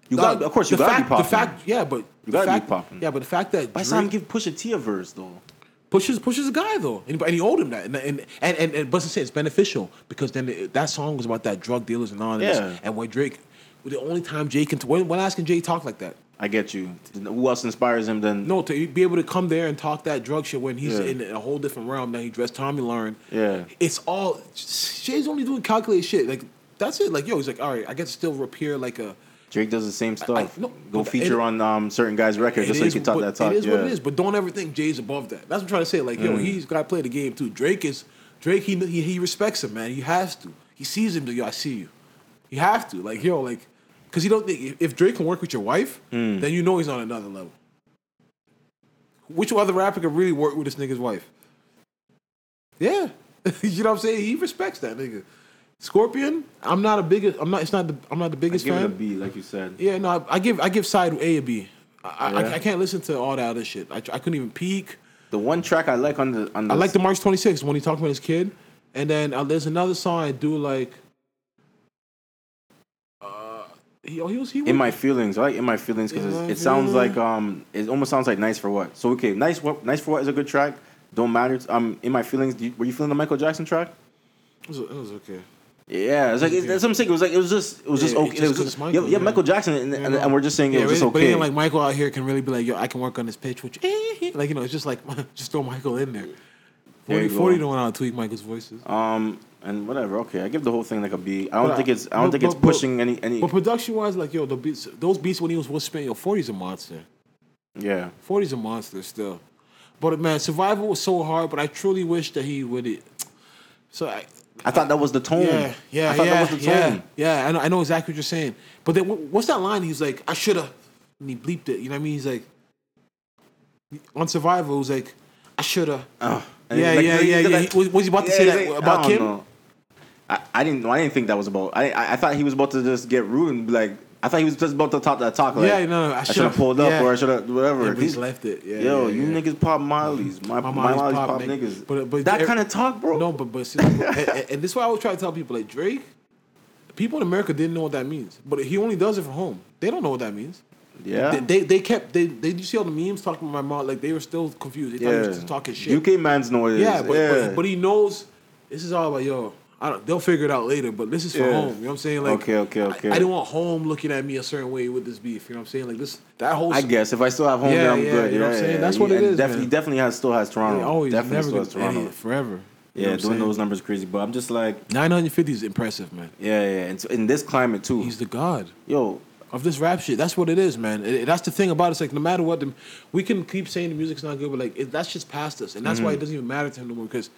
you got. Of course, you the gotta be popping. The fact, yeah, but You the gotta be fact- popping. Yeah, but the fact that By the time Drake give Pusha T a verse though. pushes pushes a guy though, and, and he owed him that, and and and, and, and but say it's beneficial because then it, that song was about that drug dealers and all this, Yeah. and when Drake, the only time Jay can when when asking Jay talk like that. I get you. Who else inspires him Then No, to be able to come there and talk that drug shit when he's Yeah. in a whole different realm. Now he dressed Tommy Lauren. Yeah. it's all Jay's only doing calculated shit. Like that's it. Like yo, he's like, all right, I get to still appear like a. Drake does the same stuff. no, Go feature it- on um, certain guys' records just so you can talk what- that talk. It is yeah. what it is, but don't ever think Jay's above that. That's what I'm trying to say. Like Mm. yo, he's got to play the game too. Drake is Drake. He, he he respects him, man. He has to. He sees him. Yo, I see you. He have to. Like yo, like because he don't think if- Drake can work with your wife, Mm. then you know he's on another level. Which other rapper can really work with this nigga's wife? Yeah, you know what I'm saying. He respects that nigga. Scorpion, I'm not a biggest. I'm not. It's not the. I'm not the I biggest give it a fan. B, like you said. Yeah, no, I, I give I give side A a B. I, I, Yeah? I can't listen to all that other shit. I, I couldn't even peek. The one track I like on the on the I like the March 26th when he talked about his kid, and then uh, there's another song I do like. Uh, he oh, he was he in my feelings. I like in my feelings because it sounds like um it almost sounds like nice for what. So okay, nice what nice for what is a good track. Don't matter. Um, in my feelings. Do you, were you feeling the Michael Jackson track? it was, it was okay. Yeah, it's like it's, that's what I'm saying. It was like it was just it was just Yeah, okay. it's It was just, Michael, yeah, yeah. Michael Jackson, and, and, and we're just saying it was just but, but okay. ain't like Michael out here can really be like, yo, I can work on this pitch with you. Like you know, it's just like just throw Michael in there. There 40, you 40 don't want to tweak Michael's voices. um, and whatever. Okay, I give the whole thing like a B. I don't But, think it's I don't but- think it's but- pushing any any. But production wise, like yo, the beats, those beats when he was was spinning, yo, 40's a monster. yeah, 40's a monster still. But man, survival was so hard. But I truly wish that he would it. So I, I thought that was the tone. yeah, yeah, I thought yeah, that was the yeah, tone. yeah. I know, I know exactly what you're saying. But then what's that line? He's like, I should have. And he bleeped it. You know what I mean? He's like, on survival, it was like, I should have. Oh, Yeah, like, yeah, yeah, yeah. He- was- was he about to Yeah, say that like, about Kim? I, I didn't know. I didn't think that was about. I, I I thought he was about to just get rude and be like. I thought he was just about to talk that talk. Like, Yeah, no, no, I should should've- pulled up yeah. or I should have whatever. Yeah, he's left it. Yeah, Yo, yeah, you yeah. niggas pop mollies. My, My my mollies pop pop, nigg- niggas. but- but that kind of talk, bro. No, but but see, and, and- this is why I always try to tell people like Drake. People in America didn't know what that means, but he only does it from home. They don't know what that means. yeah. They, they they kept they they you see all the memes talking about my mom like they were still confused. They thought he was yeah. just talking shit. UK mans know what it is. yeah, but, but but he knows this is all about yo. I don't, they'll figure it out later, but this is for Yeah. home. You know what I'm saying? Like Okay, okay, okay. I, I didn't want home looking at me a certain way with this beef. You know what I'm saying? Like this that whole I guess if I still have home, Yeah, then I'm yeah, good. you know what I'm saying? That's what it and Definitely, definitely has still has Toronto. Yeah, always definitely never still has Toronto. forever. yeah, doing those numbers crazy, but I'm just like, 950 is impressive, man. yeah, yeah. And so in this climate too, He's the god. yo, of this rap shit. That's what it is, man. It- that's the thing about it. It's like no matter what, the, we can keep saying the music's not good, but like it, that's just past us, and that's Mm-hmm. why it doesn't even matter to him no more. Because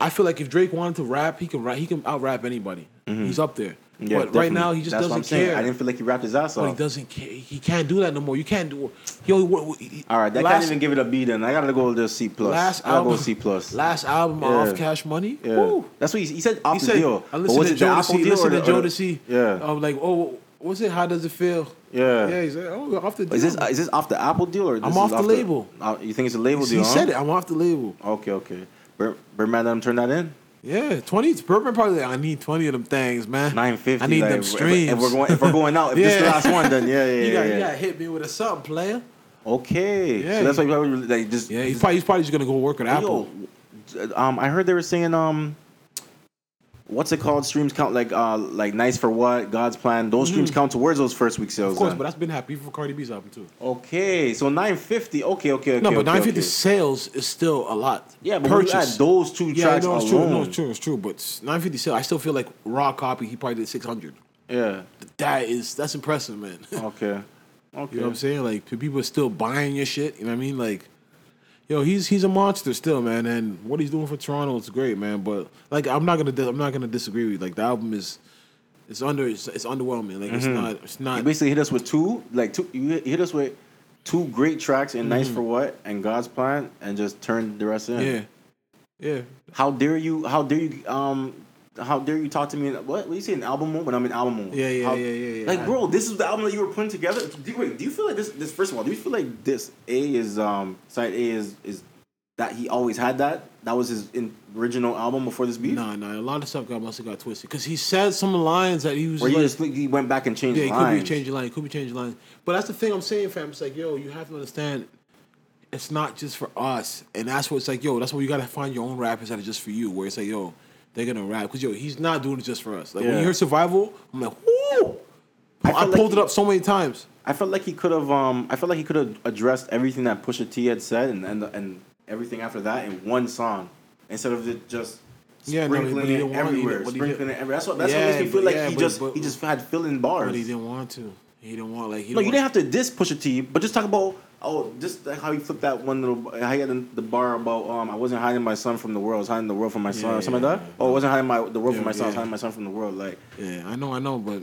I feel like if Drake wanted to rap, he can rap. He can out rap anybody. He's up there. Mm-hmm. yeah, but right now he just That's I'm doesn't saying. care. I didn't feel like he rapped his ass off. but he doesn't care. He can't do that no more. You can't do. Yo, what, All right, that last, can't even give it a B. Then I gotta go to C plus. Last I album, go C plus. Last album, Yeah. off Cash Money. Yeah, Woo. that's what he, he said. Off He the said, deal. I listened to the Joe to Apple see. deal Listen to the- Joe or to see. Yeah. Of like, oh, what's it? How does it feel? Yeah. Yeah, he's like, oh, off the deal. Is this is this off the Apple deal or this I'm off the label. uh, you think it's a label he deal? huh? said it. I'm off the label. Okay, okay. Bir- Birdman, let him turn that in. Yeah, twenty. Birdman probably like, I need twenty of them things, man. Nine fifty. I need like, them streams. If, we're going, if we're going out, if this is the last one, then yeah, yeah, you yeah. got yeah. you got hit me with a something, player. Okay, Yeah, so that's why you probably like just Yeah, he's probably he's probably just gonna go work at Apple. Yo, um, I heard they were saying um, what's it called? Streams count like uh, like nice for what? God's plan. Those streams count towards those first week sales. Mm-hmm. Of course, then. but that's been happy for Cardi B's album too. okay, so nine fifty. Okay, okay, okay. No, but okay, 950 okay. sales is still a lot. Yeah, but when you add those two yeah, tracks no, it's alone, true. No, it's true. It's true. But 950 sales, I still feel like raw copy. He probably did 600. yeah. That is that's impressive, man. Okay. Okay. You know what I'm saying? Like people are still buying your shit. You know what I mean? Like, yo, he's he's a monster still, man. And what he's doing for Toronto is great, man. But like, I'm not gonna dis- I'm not gonna disagree with you. Like the album is it's under it's, it's underwhelming. Like Mm-hmm. it's not it's You not. basically hit us with two, like two. You hit- you hit us with two great tracks in Mm-hmm. "Nice for What" and "God's Plan," and just turned the rest in. Yeah, yeah. How dare you? How dare you? Um, how dare you talk to me? In, what? What do you say? An album mode? When I'm in album mode? Yeah, yeah, How- yeah, yeah, yeah. Like, bro, this is the album that you were putting together. Do you, wait, do you feel like this? This first of all, do you feel like this A is um side A is is that he always had that? That was his in, original album before this beef. Nah, nah. A lot of stuff got must have got twisted because he said some lines that he was Where like, you just he went back and changed Yeah, it could lines. be changing line. It could be changing lines. But that's the thing I'm saying, fam. It's like, yo, you have to understand. It's not just for us, and that's what it's like, yo. That's why you gotta find your own rappers that are just for you. Where it's like, yo, they're gonna rap because yo, he's not doing it just for us. Like when you hear Survival, I'm like, whoo! I I, felt like pulled it up so many times. I felt like he could have. Um, I felt like he could have addressed everything that Pusha T had said and and, and everything after that in one song, instead of it just Yeah, no, sprinkling it want- everywhere. he sprinkling it everywhere. That's what. That's Yeah, what makes me feel like yeah, he but- just but- he just had filling bars. But he didn't want to. He didn't want like he. no, you didn't didn't have to diss Pusha T, but just talk about oh, just how he flipped that one little how he had the, the bar about um I wasn't hiding my son from the world, I was hiding the world from my son Yeah, or something yeah, like that. Oh, I wasn't hiding my the world Yeah, from my son, I was hiding my son from the world. Like Yeah, I know, I know, but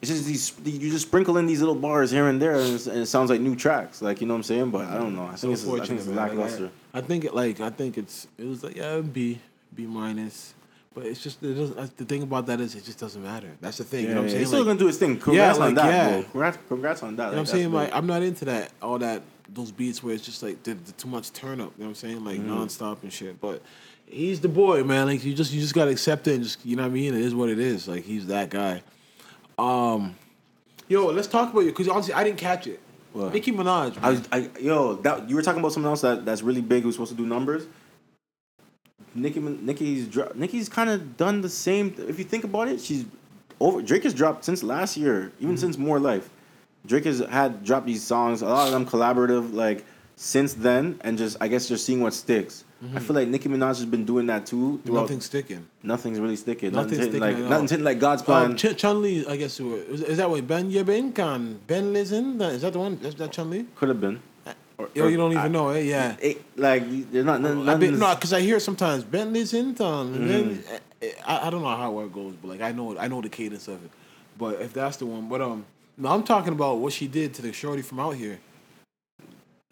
it's just these you just sprinkle in these little bars here and there, and, it's- and it sounds like new tracks. Like you know what I'm saying? But I don't know. I think it's, I think it's. Like, lackluster. I, I think it like I think it's it was like yeah B B minus, but it's just it doesn't. The thing about that is it just doesn't matter. That's the thing. you know what I'm saying? He's still Like, gonna do his thing. Congrats on like, that, yeah. bro. Congrats, congrats on that. You know what I'm saying? Like, I'm not into that, all that, those beats where it's just like the, the too much turn up. You know what I'm saying? Like Mm-hmm. nonstop and shit. But he's the boy, man. Like you just you just gotta accept it and just you know what I mean. It is what it is. Like he's that guy. Um, yo, let's talk about you because honestly, I didn't catch it. What? Nicki Minaj. I was, I, yo, that you were talking about something else that, that's really big. Who's supposed to do numbers? Nicki, Nicki's dro- Nicki's kind of done the same. If you think about it, she's over. Drake has dropped since last year, even Mm-hmm. since More Life. Drake has had dropped these songs, a lot of them collaborative, like since then, and just I guess just seeing what sticks. I feel like Nicki Minaj has been doing that too. Throughout, Nothing's sticking. nothing's really sticking. Nothing's Nothing's, sticking like nothing's hitting like God's plan. Um, Ch- Chun I guess. Is, is that what Ben Yebin Khan? Ben Lizen? Is that the one? Is that Chun? Could have been. Or- Yo, you don't I- even know, it. Yeah. It, like there's not I nothing. bet, no, because I hear sometimes Ben Lizen. Mm. And then, I, I don't know how it goes, but like I know I know the cadence of it. But if that's the one, but um, no, I'm talking about what she did to the shorty from out here.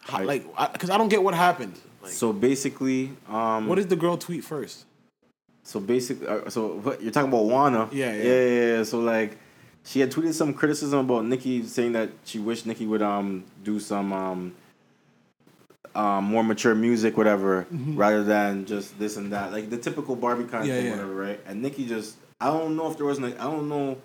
How, I- like, because I, don't get what happened. Like, so basically, um, what did the girl tweet first? So basically, uh, so what you're talking about Wanna? Yeah, yeah. yeah, yeah, yeah. So like, she had tweeted some criticism about Nicki, saying that she wished Nicki would um do some um um more mature music, whatever, rather than just this and that, like the typical Barbie kind of Mm-hmm. Yeah, thing, yeah. whatever, right? And Nicki just, I don't know if there was, like, I don't know.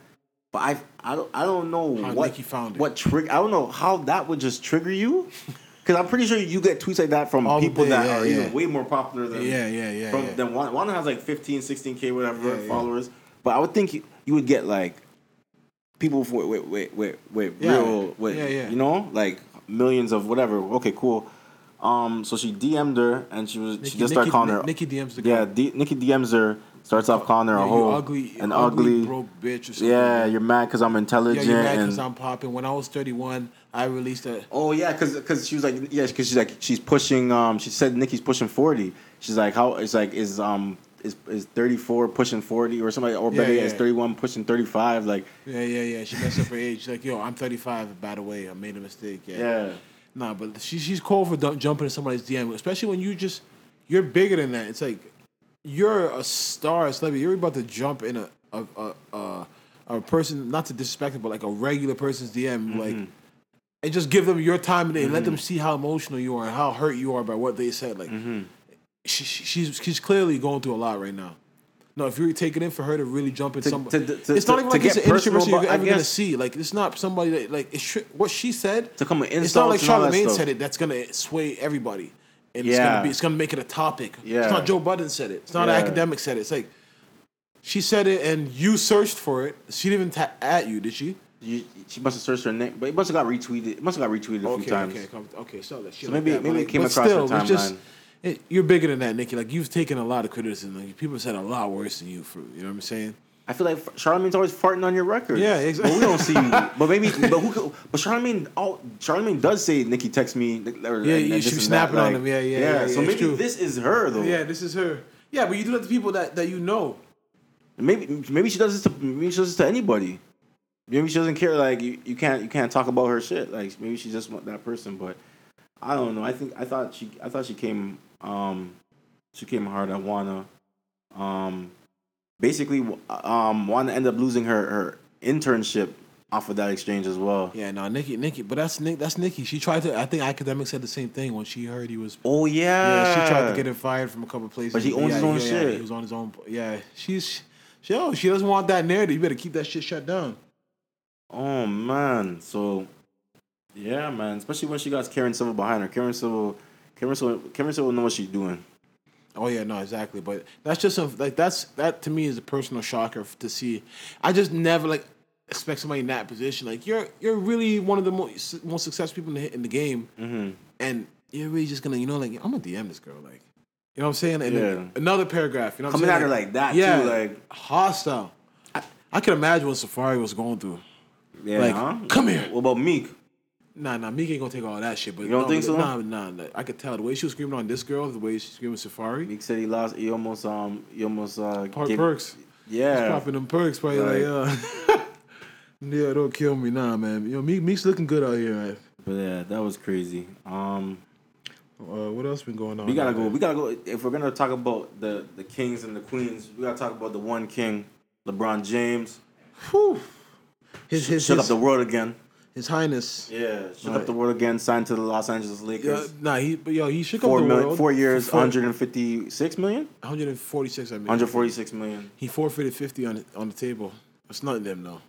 But I, I don't, I don't know How what Nicki found it. what trick. I don't know how that would just trigger you, because I'm pretty sure you get tweets like that from All people day, that yeah, are even way more popular than Yeah, yeah, yeah. from yeah. then Wanda, Wanda has like 15, 16k whatever followers. But I would think you, you would get like people with with with with, with real with yeah. you know like millions of whatever. Okay, cool. Um, so she DM'd her and she was she Nicki- just started calling her. Nicki DMs the yeah, girl. D, Nicki DMs her. Starts off calling her Yeah, a whole ugly, an ugly, ugly. broke bitch or something. yeah, you're mad because I'm yeah, intelligent you're mad because I'm popping. When I was 31, I released a. Oh yeah, cause, cause she was like yeah, cause she's like she's pushing um she said Nicki's pushing forty. She's like how it's like is um is is thirty four pushing forty or something or better Yeah, yet, is thirty one pushing thirty five like Yeah, yeah, yeah. She messed up her age. She's like, yo, I'm 35. By the way, I made a mistake. Yeah. yeah Nah, but she, she's cold for dump, jumping in somebody's DM, especially when you just you're bigger than that. It's like you're a star, a celebrity. You're about to jump in a a a, a, a person, not to disrespect it, but like a regular person's DM, mm-hmm. like, and just give them your time and Let them mm-hmm. see how emotional you are and how hurt you are by what they said. Like, mm-hmm. she, she- she's she's clearly going through a lot right now. No, if you're taking in for her to really jump in To- some, to- to- it's not even to like it's an industry person you're ever gonna see. Like it's not somebody that like it's sh- what she said. To come with it's not like insults and all that Charlamagne said it. That's gonna sway everybody, and it's Yeah. gonna be it's gonna make it a topic. Yeah. it's not Joe Budden said it. It's not Yeah. an academic said it. It's like she said it, and you searched for it. She didn't even ta- at you, did she? You, she must have searched her name, but it must have got retweeted. It must have got retweeted a Okay, few times. okay, come- okay. So, that So like maybe- that, maybe it came across her still, it's just- timeline. It- you're bigger than that, Nicki. Like you've taken a lot of criticism. Like people said a lot worse than you for you know what I'm saying. I feel like Charlamagne's always farting on your record. Yeah, exactly. But we don't see. But maybe, but who? But Charlamagne, all Charlamagne does say, "Nicki, text me." Or, Yeah, and- you and should this be and that, snapping on like- him. Yeah, yeah, yeah, So yeah, maybe this is her though. Yeah, this is her. Yeah, but you do that to people that, that you know. Maybe maybe she does this to maybe she does this to anybody. Maybe she doesn't care. Like you, you can't you can't talk about her shit. Like maybe she's just want that person. But I don't know. I think I thought she I thought she came um she came hard at Wanna. Um, basically, um, Wanna ended up losing her her internship off of that exchange as well. Yeah, no, Nicki, Nicki, but that's Nick. That's Nicki. She tried to. I think Akademiks said the same thing when she heard he was. Oh yeah, Yeah, she tried to get him fired from a couple places. But he owns yeah, his own yeah, shit. he was on his own. Yeah, she's. She, oh, she doesn't want that narrative. You better keep that shit shut down. Oh man, so yeah, man. Especially when she got Karen Civil behind her. Karen Civil, Civil, Karen Civil know what she's doing. Oh yeah, no, exactly. But that's just a, like that's that to me is a personal shocker to see. I just never like expect somebody in that position. Like you're you're really one of the most most successful people in the, in the game, Mm-hmm. and you're really just gonna you know like I'm gonna DM this girl like. You know what I'm saying? And then Yeah. another paragraph. You know what Coming I'm at saying? her like that, yeah, too, like- hostile. I, I can imagine what Safaree was going through. Yeah, Like, huh? come here. What about Meek? Nah, nah, Meek ain't gonna take all that shit. But You don't no, think so? Nah, nah, nah. I could tell the way she was screaming on this girl, the way she screaming Safaree. Meek said he lost. He almost um. He almost uh. Park gave- perks. Yeah. popping them perks, probably like, uh, yeah, don't kill me, nah, man. You know, Meek, Meek's looking good out here, man. But yeah, that was crazy. Um. Uh, what else been going on? We gotta out go. there? We gotta go. If we're gonna talk about the the kings and the queens, we gotta talk about the one king, LeBron James. Whew. His his Shook his, up the world again. His highness. Yeah, shook Right. up the world again. Signed to the Los Angeles Yeah, Lakers. nah, he but yo, he shook Four up the million, world. four years, for 156 million, 146. I mean, 146 million. He forfeited 50 on on the table. It's not them though.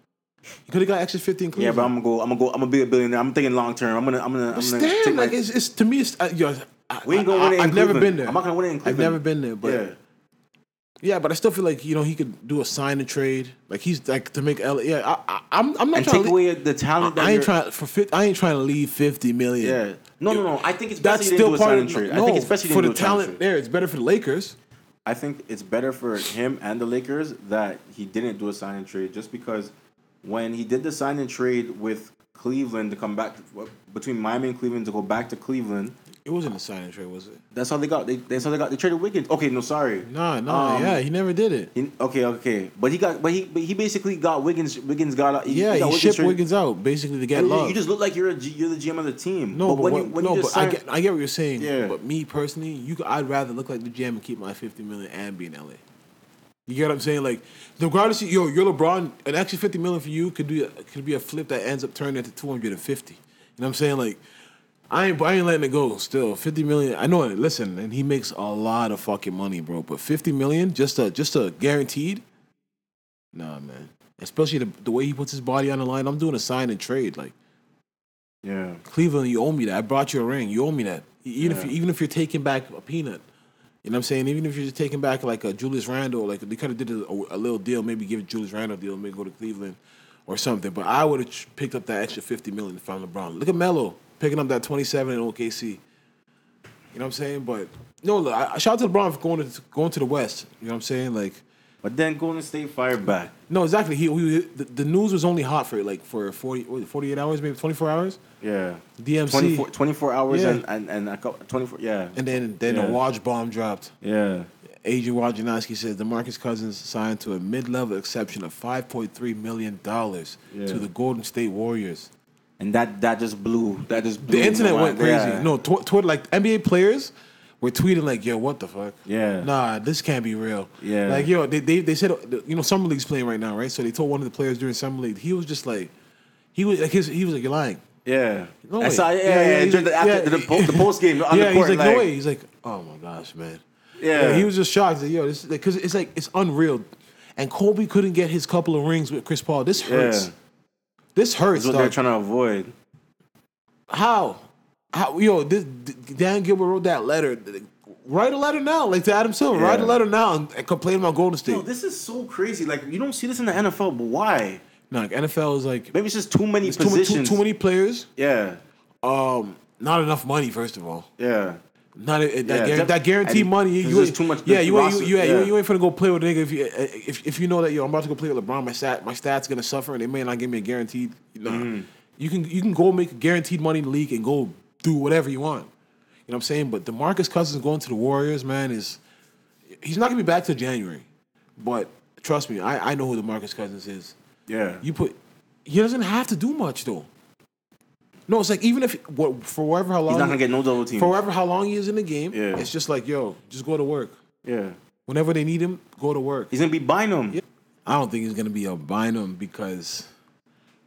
He could have got extra 50 in Yeah, but I'm gonna go. I'm gonna go. I'm gonna be a billionaire. I'm thinking long term. I'm gonna. I'm gonna. I'm But gonna damn, take like my, it's, it's to me. It's uh, yo, I, We ain't gonna win it in I, have never been there. I'm not gonna win it in I've never been there, but yeah. Yeah, but I still feel like you know he could do a sign and trade. Like he's like to make L. Yeah, I, I, I'm. I'm not And trying take to. away the talent. That I ain't trying for. Fit, I ain't trying to leave fifty million. Yeah. No, no, no. I think it's best that's that you didn't still do a part sign of. and trade. No, I think it's for the do a sign and talent there. It's better for the Lakers. I think it's better for him and the Lakers that he didn't do a sign and trade just because when he did the sign and trade with Cleveland to come back between Miami and Cleveland to go back to Cleveland, It wasn't a sign and trade, was it? that's how they got. They, that's how they got. They traded Wiggins. Okay, no, sorry. No, no, Um, yeah, he never did it. He, okay, okay, but he got, but he, but he basically got Wiggins. Wiggins got. He, Yeah, got he shipped traded- Wiggins out basically to get And you- love. You just look like you're a you're the GM of the team. no, but, when what, you when no, you but I get, I get what you're saying. Yeah. But me personally, you, I'd rather look like the GM and keep my fifty million and be in LA. You get what I'm saying? Like, regardless, of, yo, you're LeBron. An extra fifty million for you could be a, could be a flip that ends up turning into two hundred and fifty. You know what I'm saying? Like, I ain't I ain't letting it go. Still, fifty million. I know it. Listen, and he makes a lot of fucking money, bro. But fifty million, just a just a guaranteed. Nah, man. Especially the, the way he puts his body on the line. I'm doing a sign and trade. Like yeah, Cleveland, you owe me that. I brought you a ring. You owe me that. Even if you, even if you're taking back a peanut. You know what I'm saying? Even if you're just taking back like a Julius Randle, like they could have did a, a little deal, maybe give Julius Randle a deal, maybe go to Cleveland or something. But I would have picked up that extra 50 million if I'm LeBron. Look at Melo picking up that 27 in OKC. You know what I'm saying? But no, look, I, I shout out to LeBron for going to going to the West. You know what I'm saying? Like, but then Golden State fired back. no, exactly. He, he the, the news was only hot for like for 40, what, 48 hours, maybe 24 hours. Yeah, DMC. 24, 24 hours Yeah. and, and and a couple, 24. Yeah, And then then Yeah. the Woj bomb dropped. yeah. Adrian Wojnarowski says DeMarcus Cousins signed to a mid-level exception of 5.3 million dollars Yeah. to the Golden State Warriors. And that that just blew. That just blew The internet went crazy. Yeah. No, tw- Twitter like NBA players were tweeting like, "Yo, what the fuck? Yeah. nah, this can't be real." Yeah. like yo, they they, they said you know summer league's playing right now, right? So they told one of the players during summer league, he was just like, he was like his, he was like, "You're lying." Yeah. No I way. saw. Yeah, Yeah, yeah. yeah, during the, after yeah. the, po- the post game on yeah, the he's court, like, like, "No way." He's like, "Oh my gosh, man." Yeah. he was just shocked. He's like, yo, this because it's like it's unreal. And Kobe couldn't get his couple of rings with Chris Paul. This hurts. Yeah. This hurts. That's what they're dog. trying to avoid. How? How? Yo, this, Dan Gilbert wrote that letter. Write a letter now, like to Adam Silver. Write a letter now and, and complain about Golden State. Yo, this is so crazy. Like you don't see this in the NFL, but why? no, like, NFL is like Maybe it's just too many it's too, too, positions. too many players. Yeah, Um, not enough money. First of all, yeah. Not a, that, Yeah, that guaranteed money. You ain't- too much Yeah, you ain't, you, you, ain't- you, yeah. you ain't finna go play with a nigga if you if, if you know that yo I'm about to go play with LeBron. My stat my stats gonna suffer and they may not give me a guaranteed. Nah. Mm-hmm. You can you can go make guaranteed money in the league and go do whatever you want. You know what I'm saying? But DeMarcus Cousins going to the Warriors, man, is he's not gonna be back till January. But trust me, I, I know who DeMarcus Cousins is. Yeah. You put he doesn't have to do much though. No, it's like even if what for whatever how long He's not gonna get no double team. for whatever how long he is in the game, Yeah. it's just like yo, just go to work. yeah. Whenever they need him, go to work. He's gonna be Bynum. I don't think he's gonna be a Bynum because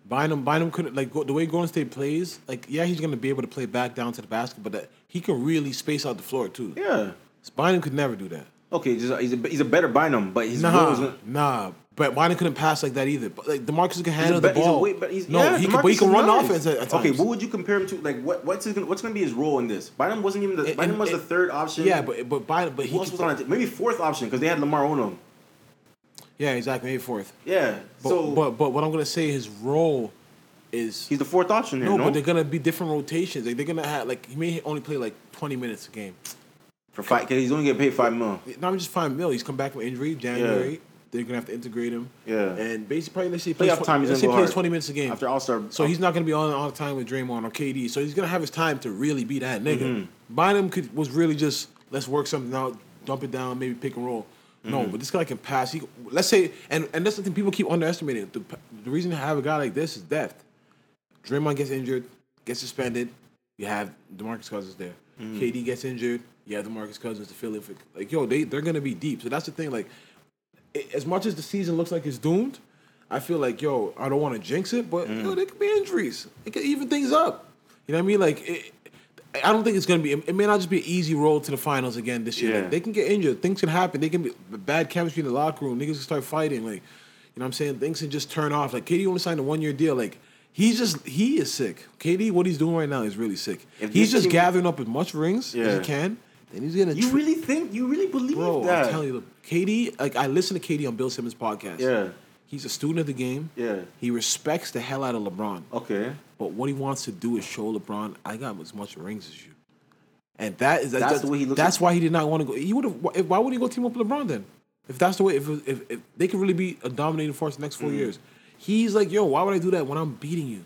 Bynum Bynum couldn't like go, the way Golden State plays. Like yeah, he's gonna be able to play back down to the basket, but that, he can really space out the floor too. Yeah. Bynum could never do that. Okay, just he's a he's a better Bynum, but his Nah, role is gonna- nah. But Bynum couldn't pass like that either. But like Demarcus can handle the be- he's a ball. but he's- no, yeah, he can, but he can run nice. offense at, at Okay, what would you compare him to? Like, what what's his, gonna- what's going to be his role in this? Bynum wasn't even the And- Bynum was and- the third option. yeah, but but Bynum, but he who else can- was on it? Maybe fourth option because they had Lamar Odom. yeah, exactly. Maybe fourth. Yeah, But, so but but what I'm gonna say, his role is he's the fourth option here. no, No, but they're gonna be different rotations. Like they're gonna have like he may only play like 20 minutes a game. for five because he's only getting paid five mil. Not just five mil. He's come back from injury January. They're gonna have to integrate him. Yeah. and basically probably let's say Playoff plays, time, let's gonna say plays hard. 20 minutes a game. After All Star, So he's not going to be on all the time with Draymond or KD. So he's to have his time to really be that nigga. Mm-hmm. Bynum could was really just let's work something out, dump it down, maybe pick and roll. No, Mm-hmm. but this guy can pass. He let's say, and and that's the thing people keep underestimating. The, the reason to have a guy like this is depth. Draymond gets injured, gets suspended. You have Demarcus Cousins there. Mm-hmm. KD gets injured. You have Demarcus Cousins to fill in for like yo. They they're gonna be deep. So that's the thing. Like as much as the season looks like it's doomed, I feel like yo, I don't want to jinx it, but yo, mm. there could be injuries. It could even things up. You know what I mean? Like it, I don't think it's gonna be. It may not just be an easy road to the finals again this year. Yeah. Like, they can get injured. Things can happen. They can be bad chemistry in the locker room. Niggas can start fighting. Like you know what I'm saying? Things can just turn off. Like KD only signed a one year deal. Like. He's just he is sick. KD, what he's doing right now is really sick. If he's just team- gathering up as much rings as he can. Then he's gonna. you tr- really think you really believe Bro, that? I'm telling you, look, KD, like I listen to KD on Bill Simmons' podcast. Yeah. He's a student of the game. Yeah. He respects the hell out of LeBron. Okay. But what he wants to do is show LeBron, I got as much rings as you. And that is That's the way he looks That's at- why he did not want to go. He would have. Why would he go team up with LeBron then? If that's the way, if, if if they could really be a dominating force the next four years, he's like, yo, why would I do that when I'm beating you?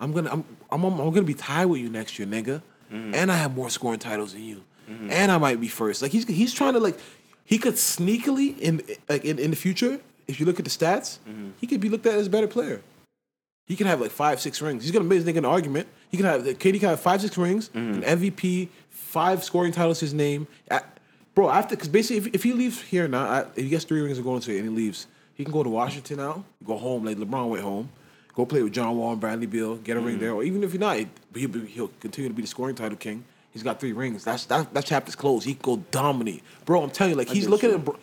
I'm gonna I'm I'm, I'm gonna be tied with you next year, nigga, Mm-hmm. and I have more scoring titles than you, and I might be first. Like he's he's trying to like he could sneakily in like in, in the future. If you look at the stats, Mm-hmm. he could be looked at as a better player. He can have like five, six rings. He's gonna make an argument. He can have KD can have five, six rings, Mm-hmm. an MVP, five scoring titles his name. I- bro, after because basically if, if he leaves here now, I, if he gets three rings and going to it and he leaves, he can go to Washington now, go home like LeBron went home, go play with John Wall and Bradley Beal, get a ring there, or even if he's not, he'll, he'll continue to be the scoring title king. He's got three rings. That's that that chapter's closed. He can go dominate, bro. I'm telling you, like he's looking you. at. Bro,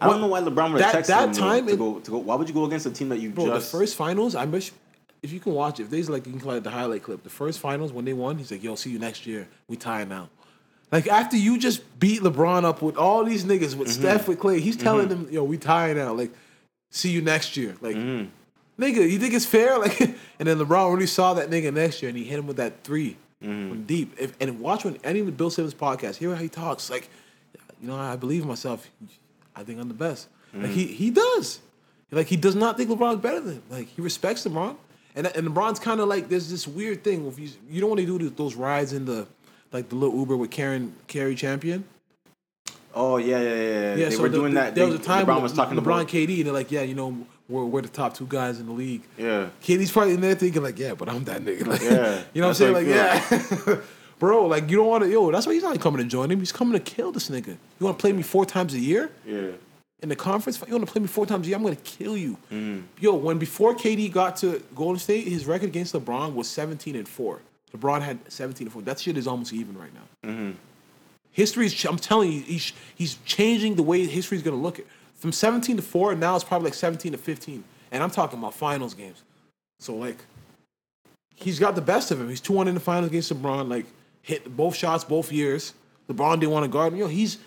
I don't know why LeBron would that- texted that him time to go to go. Why would you go against a team that you Bro, just the first finals, I wish if you can watch if there's like you can play the highlight clip. The first finals when they won, he's like, "Yo, see you next year. We tie now." Like after you just beat LeBron up with all these niggas with Mm-hmm. Steph with Klay, he's telling them, "Yo, we tie now. Like, see you next year." Like, Mm-hmm. nigga, you think it's fair? Like, and then LeBron really saw that nigga next year and he hit him with that 3 Mm-hmm. from deep. If, and watch when any of Bill Simmons podcast, hear how he talks. Like, you know, I believe in myself. I think I'm the best. Like he he does. Like he does not think LeBron's better than him. Like he respects LeBron, and and LeBron's kind of like there's this weird thing. If you you don't want to do those rides in the like the little Uber with Karen Cari Champion. Oh yeah, yeah, yeah. yeah. they so were the- doing that. There was a time LeBron when was talking LeBron, about. KD, and they're like, yeah, you know, we're, we're the top two guys in the league. Yeah. KD's probably in there thinking like, yeah, but I'm that nigga. Like, Yeah, you know what I'm saying? Like, yeah, bro, like you don't want to. Yo, that's why he's not coming to join him. He's coming to kill this nigga. You want to play me four times a year? Yeah. in the conference. You want to play me four times a year? I'm gonna kill you. Mm. Yo, when before KD got to Golden State, his record against LeBron was 17 and four. LeBron had 17 and four. That shit is almost even right now. Mm-hmm. History is. I'm telling you, he's he's changing the way history is gonna look at. From 17 to four, now it's probably like 17 to 15, and I'm talking about finals games. So like, he's got the best of him. He's two one in the finals against LeBron. Like, hit both shots both years. LeBron didn't want to guard him. Yo, he's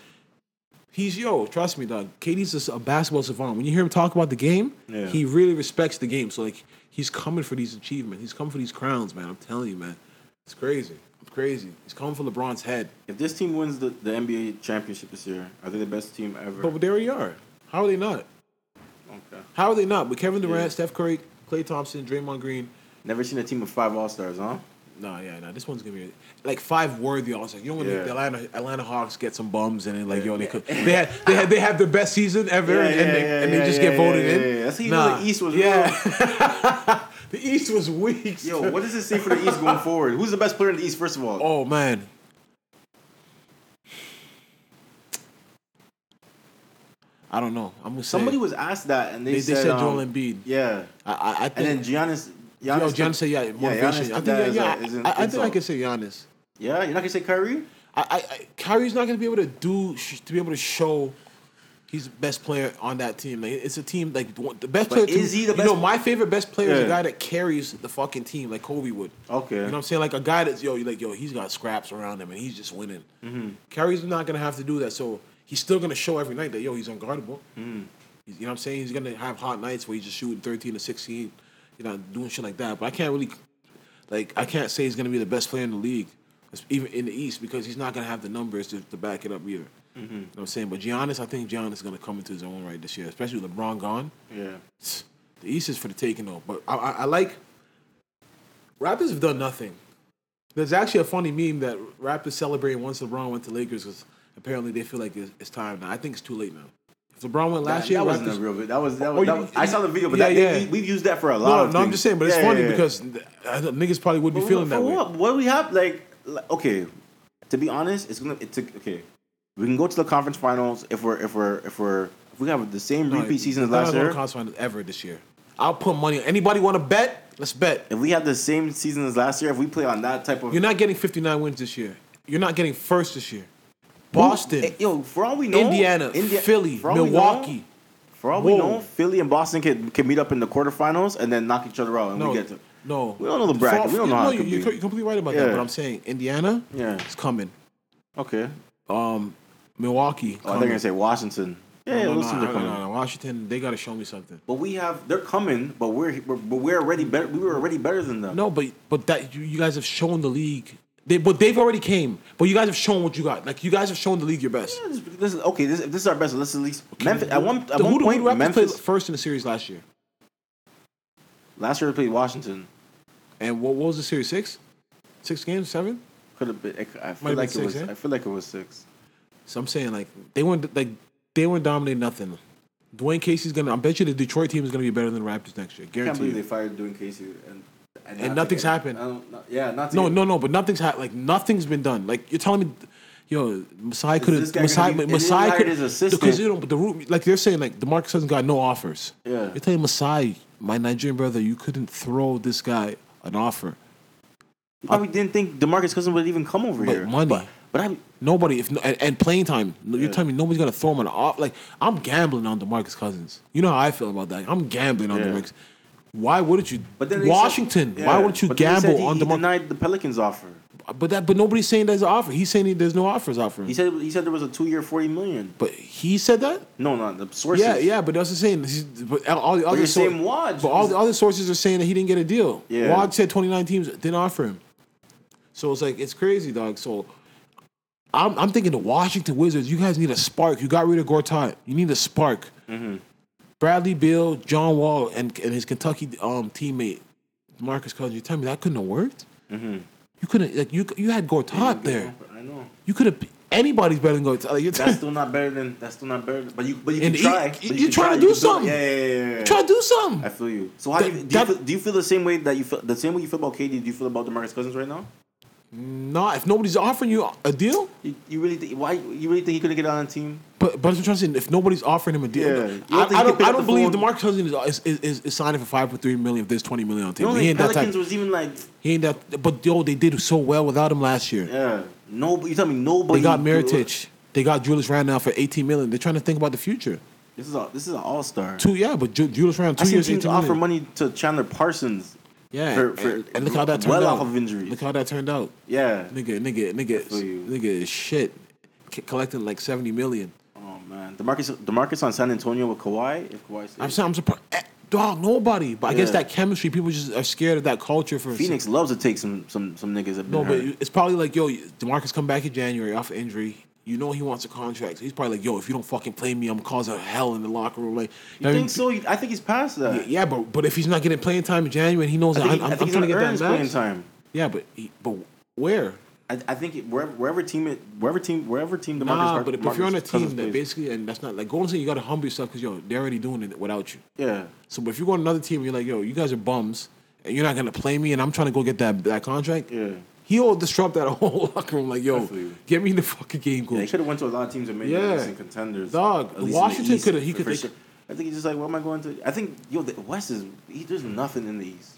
he's yo. Trust me, dog. KD's just a basketball savant. When you hear him talk about the game, Yeah. he really respects the game. So like, he's coming for these achievements. He's coming for these crowns, man. I'm telling you, man. It's crazy. It's crazy. He's coming for LeBron's head. If this team wins the, the NBA championship this year, are they the best team ever? But they already are. How are they not? okay. How are they not? With Kevin Durant, Yeah. Steph Curry, Klay Thompson, Draymond Green. Never seen a team of five All Stars, huh? Nah, yeah, nah. This one's gonna be like five worthy all stars. You know when the- Yeah. the Atlanta Atlanta Hawks get some bums and then like yo they could they had they had they have the best season ever Yeah, and, yeah, they, yeah, and they just yeah, get voted yeah, in. yeah, yeah. That's how you know the East was yeah. the East was weak. Yo, what does it say for the East going forward? Who's the best player in the East, first of all? Oh man. I don't know. I'm gonna say Somebody was asked that, and they, they, they said, said um, Joel Embiid. Yeah, I, I, I and think then Giannis. Yo, Giannis said yeah, motivation. Giannis I think yeah, yeah. as I, I think I can say Giannis. Yeah, you're not gonna say Kyrie? I, I, I Kyrie's not gonna be able to do to be able to show he's the best player on that team. Like it's a team like the best But player. is to, he the You best- know, my favorite best player is a guy that carries the fucking team like Kobe would. Okay. You know what I'm saying? Like a guy that's yo, you like yo, he's got scraps around him and he's just winning. Mm-hmm. Kyrie's not gonna have to do that, so he's still gonna show every night that yo, he's unguardable. He's, you know what I'm saying? He's gonna have hot nights where he's just shooting 13 to 16, you know, doing shit like that. But I can't really, like, I can't say he's gonna be the best player in the league, even in the East, because he's not gonna have the numbers to, to back it up either. Mm-hmm. You know what I'm saying? But Giannis, I think Giannis is gonna come into his own right this year, especially with LeBron gone. Yeah. The East is for the taking though. But I, I, I like Raptors have done nothing. There's actually a funny meme that Raptors celebrating once LeBron went to Lakers because apparently they feel like it's, it's time now. I think it's too late now. If LeBron went last that, year, that wasn't Raptors, a real video. That was that Oh, was. that you- was- I saw the video, but yeah, that, yeah. We, we've used that for a lot. no, of no, I'm just saying, but it's Yeah, funny yeah, yeah. because uh, niggas probably would be But feeling for that way. what? What do we have? Like, like, okay, to be honest, it's gonna. It's a, okay. We can go to the conference finals if we're if we're if we're if we have the same No, repeat season as last year. conference finals ever this year. I'll put money. Anybody want to bet? Let's bet. If we have the same season as last year, if we play on that type of You're not getting 59 wins this year. You're not getting first this year. Boston, Eh, yo, for all we know, Indiana, Indi- Philly, all know- Milwaukee. For all we Whoa. know, Philly and Boston can, can meet up in the quarterfinals and then knock each other out, and No, we get to. no. We don't know the bracket. We don't know how it you, could you're, be. you're completely right about that. But I'm saying Indiana Yeah. is coming. Okay. Um, Milwaukee. Oh, they're coming. gonna say Washington. Yeah, no, no, no, are no, coming. no, no. Washington, they got to show me something. But we have, they're coming, but we're, we're but we're already better. We were already better than them. No, but but that you, you guys have shown the league. They, but they've already came. But you guys have shown what you got. Like you guys have shown the league your best. This, this is okay. This, if this is our best. Let's at least Memphis. At one at one who, point, who Memphis first in the series last year? last year they played Washington. And what, what was the series? Six, six games, seven. Could have been. I feel Might like it was. six, eh? I feel like it was six. So I'm saying like they weren't like they weren't dominating nothing. Dwane Casey's gonna. I bet you the Detroit team is gonna be better than the Raptors next year. I can't believe you. they fired Dwane Casey and and, And not nothing's happened. Yeah, not No, no, no. But nothing's ha- like nothing's been done. Like you're telling me, yo, Masai could have. Masai, be- Masai could his assistant. because you know, but the root, like they're saying, like Demarcus hasn't got no offers. Yeah. You're telling Masai, my Nigerian brother, you couldn't throw this guy an offer. You probably didn't think Demarcus Cousins would even come over But here. money. But, but I. Nobody, if and, and playing time, you're telling me nobody's gonna throw him an off. Like I'm gambling on Demarcus Cousins. You know how I feel about that. I'm gambling on Yeah. Demarcus. Why wouldn't you? But then Washington. said- why wouldn't you but then they said gamble he, on he Demarcus? denied the Pelicans offer. But that, but nobody's saying there's an offer. He's saying there's no offers offered. He said he said there was a two year forty million. but he said that. No, not the sources. Yeah, yeah, but that's the same. But all the other saying Woj. but all the other sources are saying that he didn't get a deal. Yeah. Woj said 29 teams didn't offer him. So it's like it's crazy, dog. So I'm I'm thinking the Washington Wizards. You guys need a spark. You got rid of Gortat. You need a spark. Mm-hmm. Bradley Beal, John Wall, and and his Kentucky um, teammate Marcus Cousins. You tell me that couldn't have worked. Mm-hmm. You couldn't like you you had Gortat there. I know. You could have anybody's better than Gortat. Like, That's still not better than. That's still not better. Than, but you, but you can try. you- but you're trying try, to you do something. Yeah, yeah, yeah, yeah. try to do something. I feel you. So how do you, That- you feel, do you feel the same way that you feel the same way you feel about KD? Do you feel about Demarcus Cousins right now? Nah, if nobody's offering you a deal, You, you really think, why you really think he couldn't get on a team? but but I'm trying to say, if nobody's offering him a deal, Yeah. You don't I, think he I don't, pick I don't the believe phone? DeMarcus Cousins is, is, is, is signing for five point three million if there's twenty million on the You table. don't He think ain't that Pelicans type. was even like, He ain't that. But yo, they did so well without him last year. yeah, no. You tell me nobody. They got Mirotic. They got Julius Randle now for eighteen million. They're trying to think about the future. This is a, this is an all star. Two, yeah, but Ju- Julius Randle I two seen years, teams offer million. money to Chandler Parsons. Yeah, for- for- and, and look how that turned well out. off of injuries. Look how that turned out. Yeah. Nigga, nigga, nigga, nigga shit. C- collecting like seventy million. Oh man, Demarcus Demarcus on San Antonio with Kawhi. If Kawhi stays. I'm saying I'm surprised. Eh, Dog, nobody. But I guess that chemistry, people just are scared of that culture for Phoenix loves to take some some some niggas. That No, but it's probably like, yo, Demarcus come back in January off injury. You know he wants a contract. So he's probably like, yo, if you don't fucking play me, I'm causing hell in the locker room. Like, you know what I think mean? so? I think he's past that. Yeah, but but if he's not getting playing time in January, he knows I that think, I'm, I think I'm trying to gonna get that playing time. Yeah, but he, but where? I, I think it, wherever wherever team it wherever team wherever team Demarcus Nah, but if you're on a team that plays. basically, and that's not like Golden State, you got to humble yourself because yo, they're already doing it without you. yeah. So, but if you go on another team, and you're like, yo, you guys are bums, and you're not gonna play me, and I'm trying to go get that that contract. Yeah. He'll disrupt that whole locker room. Like, yo, feel get me in the fucking game, Yeah, coach. he could have went to a lot of teams and made Yeah. yeah. decent contenders. Dog, at least in the Washington coulda- he could- sure. I think he's just like, what am I going to? I think yo, the West is he, there's nothing in the East.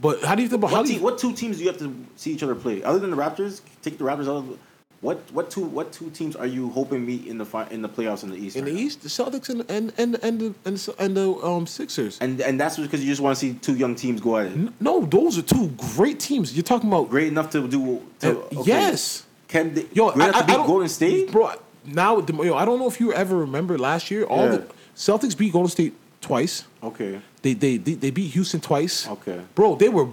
But how do you think about What, do team, you, what two teams do you have to see each other play other than the Raptors? Take the Raptors out. Of, what what two what two teams are you hoping meet in the fi- in the playoffs in the East? in the now? East, the Celtics and and and and the and, the- and the um Sixers? And and that's because you just want to see two young teams go at it. No, those are two great teams. You're talking about Great enough to do. To, Uh, okay. yes. Can they, Yo, great I, enough I, to beat don't, Golden State? bro. Now, the, yo, I don't know if you ever remember last year. All Yeah. the Celtics beat Golden State twice. Okay. They they they, they beat Houston twice. Okay. bro, they were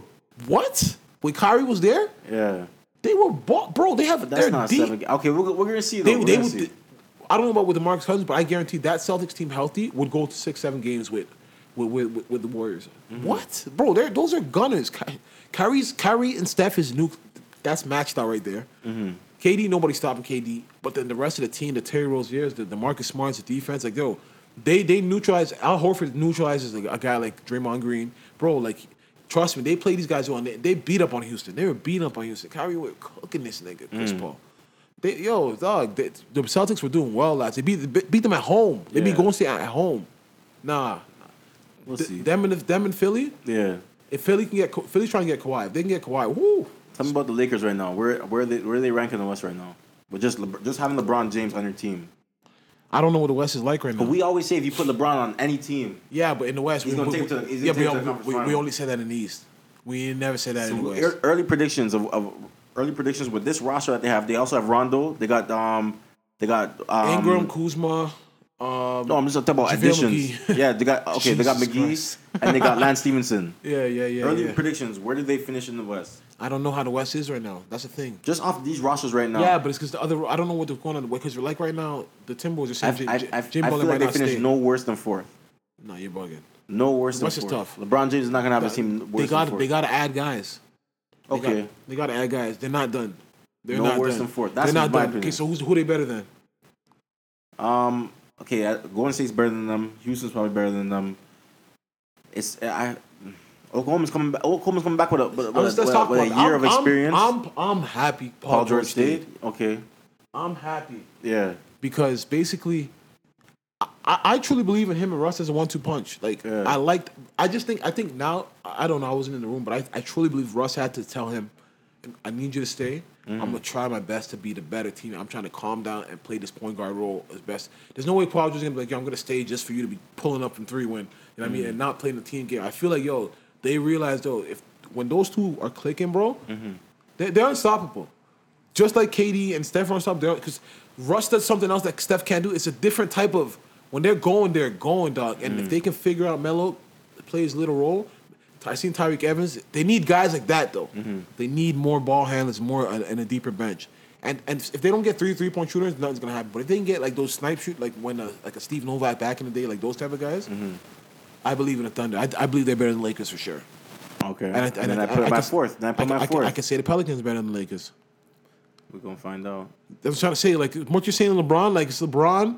what when Kyrie was there? Yeah. They were bought, bro. They have that's not deep. seven. Okay, we're, we're gonna see. Though. They We're they gonna would. see. I don't know about with DeMarcus Cousins, but I guarantee that Celtics team healthy would go to six seven games with with with, with, with the Warriors. Mm-hmm. What, bro? They're, those are gunners. Ky- Kyrie's Kyrie and Steph is new. That's matched out right there. Mm-hmm. KD, nobody stopping KD, but then the rest of the team, the Terry Rozier's, the, the Marcus Smart's, the defense, like yo, they they neutralize. Al Horford neutralizes a, a guy like Draymond Green, bro. Like, trust me, they play these guys on. They, they beat up on Houston. They were beating up on Houston. Kyrie was cooking this nigga, Chris Mm. Paul. They, yo, dog, they, the Celtics were doing well last. They beat beat them at home. They beat. Golden State at home. Nah, We'll Th- see. them and them and Philly. yeah. If Philly can get Philly's trying to get Kawhi, if they can get Kawhi, woo. Tell me about the Lakers right now. Where where are they where are they ranking in the West right now? But just just having LeBron James on your team. I don't know what the West is like right now. But we always say if you put LeBron on any team, yeah, but in the West, He's we, gonna we, take it to- he's yeah, gonna but take to we, we, we only say that in the East. We never say that in the West. early predictions of, of early predictions with this roster that they have. They also have Rondo. They got um they got um, Ingram, Kuzma. Um, No, I'm just talking about JaVale additions. McGee. Yeah, they got okay. they got McGee Christ. and they got Lance Stephenson. yeah, yeah, yeah. Early yeah. predictions. Where did they finish in the West? I don't know how the West is right now. That's the thing. Just off these rosters right now. Yeah, but it's because the other. I don't know what they're going on because you're like right now the Timberwolves are saying Jim, I, I Jim feel like they finished no worse than fourth. no, you're bugging. No worse than West is fourth. tough. LeBron James is not gonna have a team worse They got than they got to add guys. They okay. got, they got to add guys. They're not done. They're No not worse done. than fourth. That's They're not my done. opinion. Okay, so who's who they better than? Um. Okay. uh, Golden State's better than them. Houston's probably better than them. It's I. Oklahoma's coming back. Oklahoma's coming back with a with, a- Let's, let's a- talk with a year I'm, of experience. I'm, I'm, I'm happy. Paul, Paul George State. Okay. I'm happy Yeah. because basically, I, I I truly believe in him and Russ as a one-two punch. Like Yeah. I liked. I just think. I think now. I don't know. I wasn't in the room, but I, I truly believe Russ had to tell him, "I need you to stay. I'm Mm-hmm. gonna try my best to be the better team. I'm trying to calm down and play this point guard role as best. There's no way Paul George is gonna be like, yo, I'm gonna stay just for you to be pulling up from three when you know what I Mm-hmm. mean, and not playing the team game. I feel like yo, they realize though, if when those two are clicking, bro, Mm-hmm. they, they're unstoppable just like KD and Steph are unstoppable. Because Russ does something else that Steph can't do. It's a different type of when they're going, they're going, dog. And if they can figure out Melo play his little role, I seen Tyreke Evans. They need guys like that though. They need more ball handlers, more uh, and a deeper bench. And and if they don't get three three point shooters, nothing's gonna happen. But if they can get like those snipe shoot, like when uh, like a Steve Novak back in the day, like those type of guys, I believe in the Thunder. I, I believe they're better than the Lakers for sure. Okay. And, I, And, then I, put my can- fourth. Then I put I, my I, fourth. I can say the Pelicans are better than the Lakers. We're gonna find out. I was trying to say, like, what you're saying, LeBron, like, it's LeBron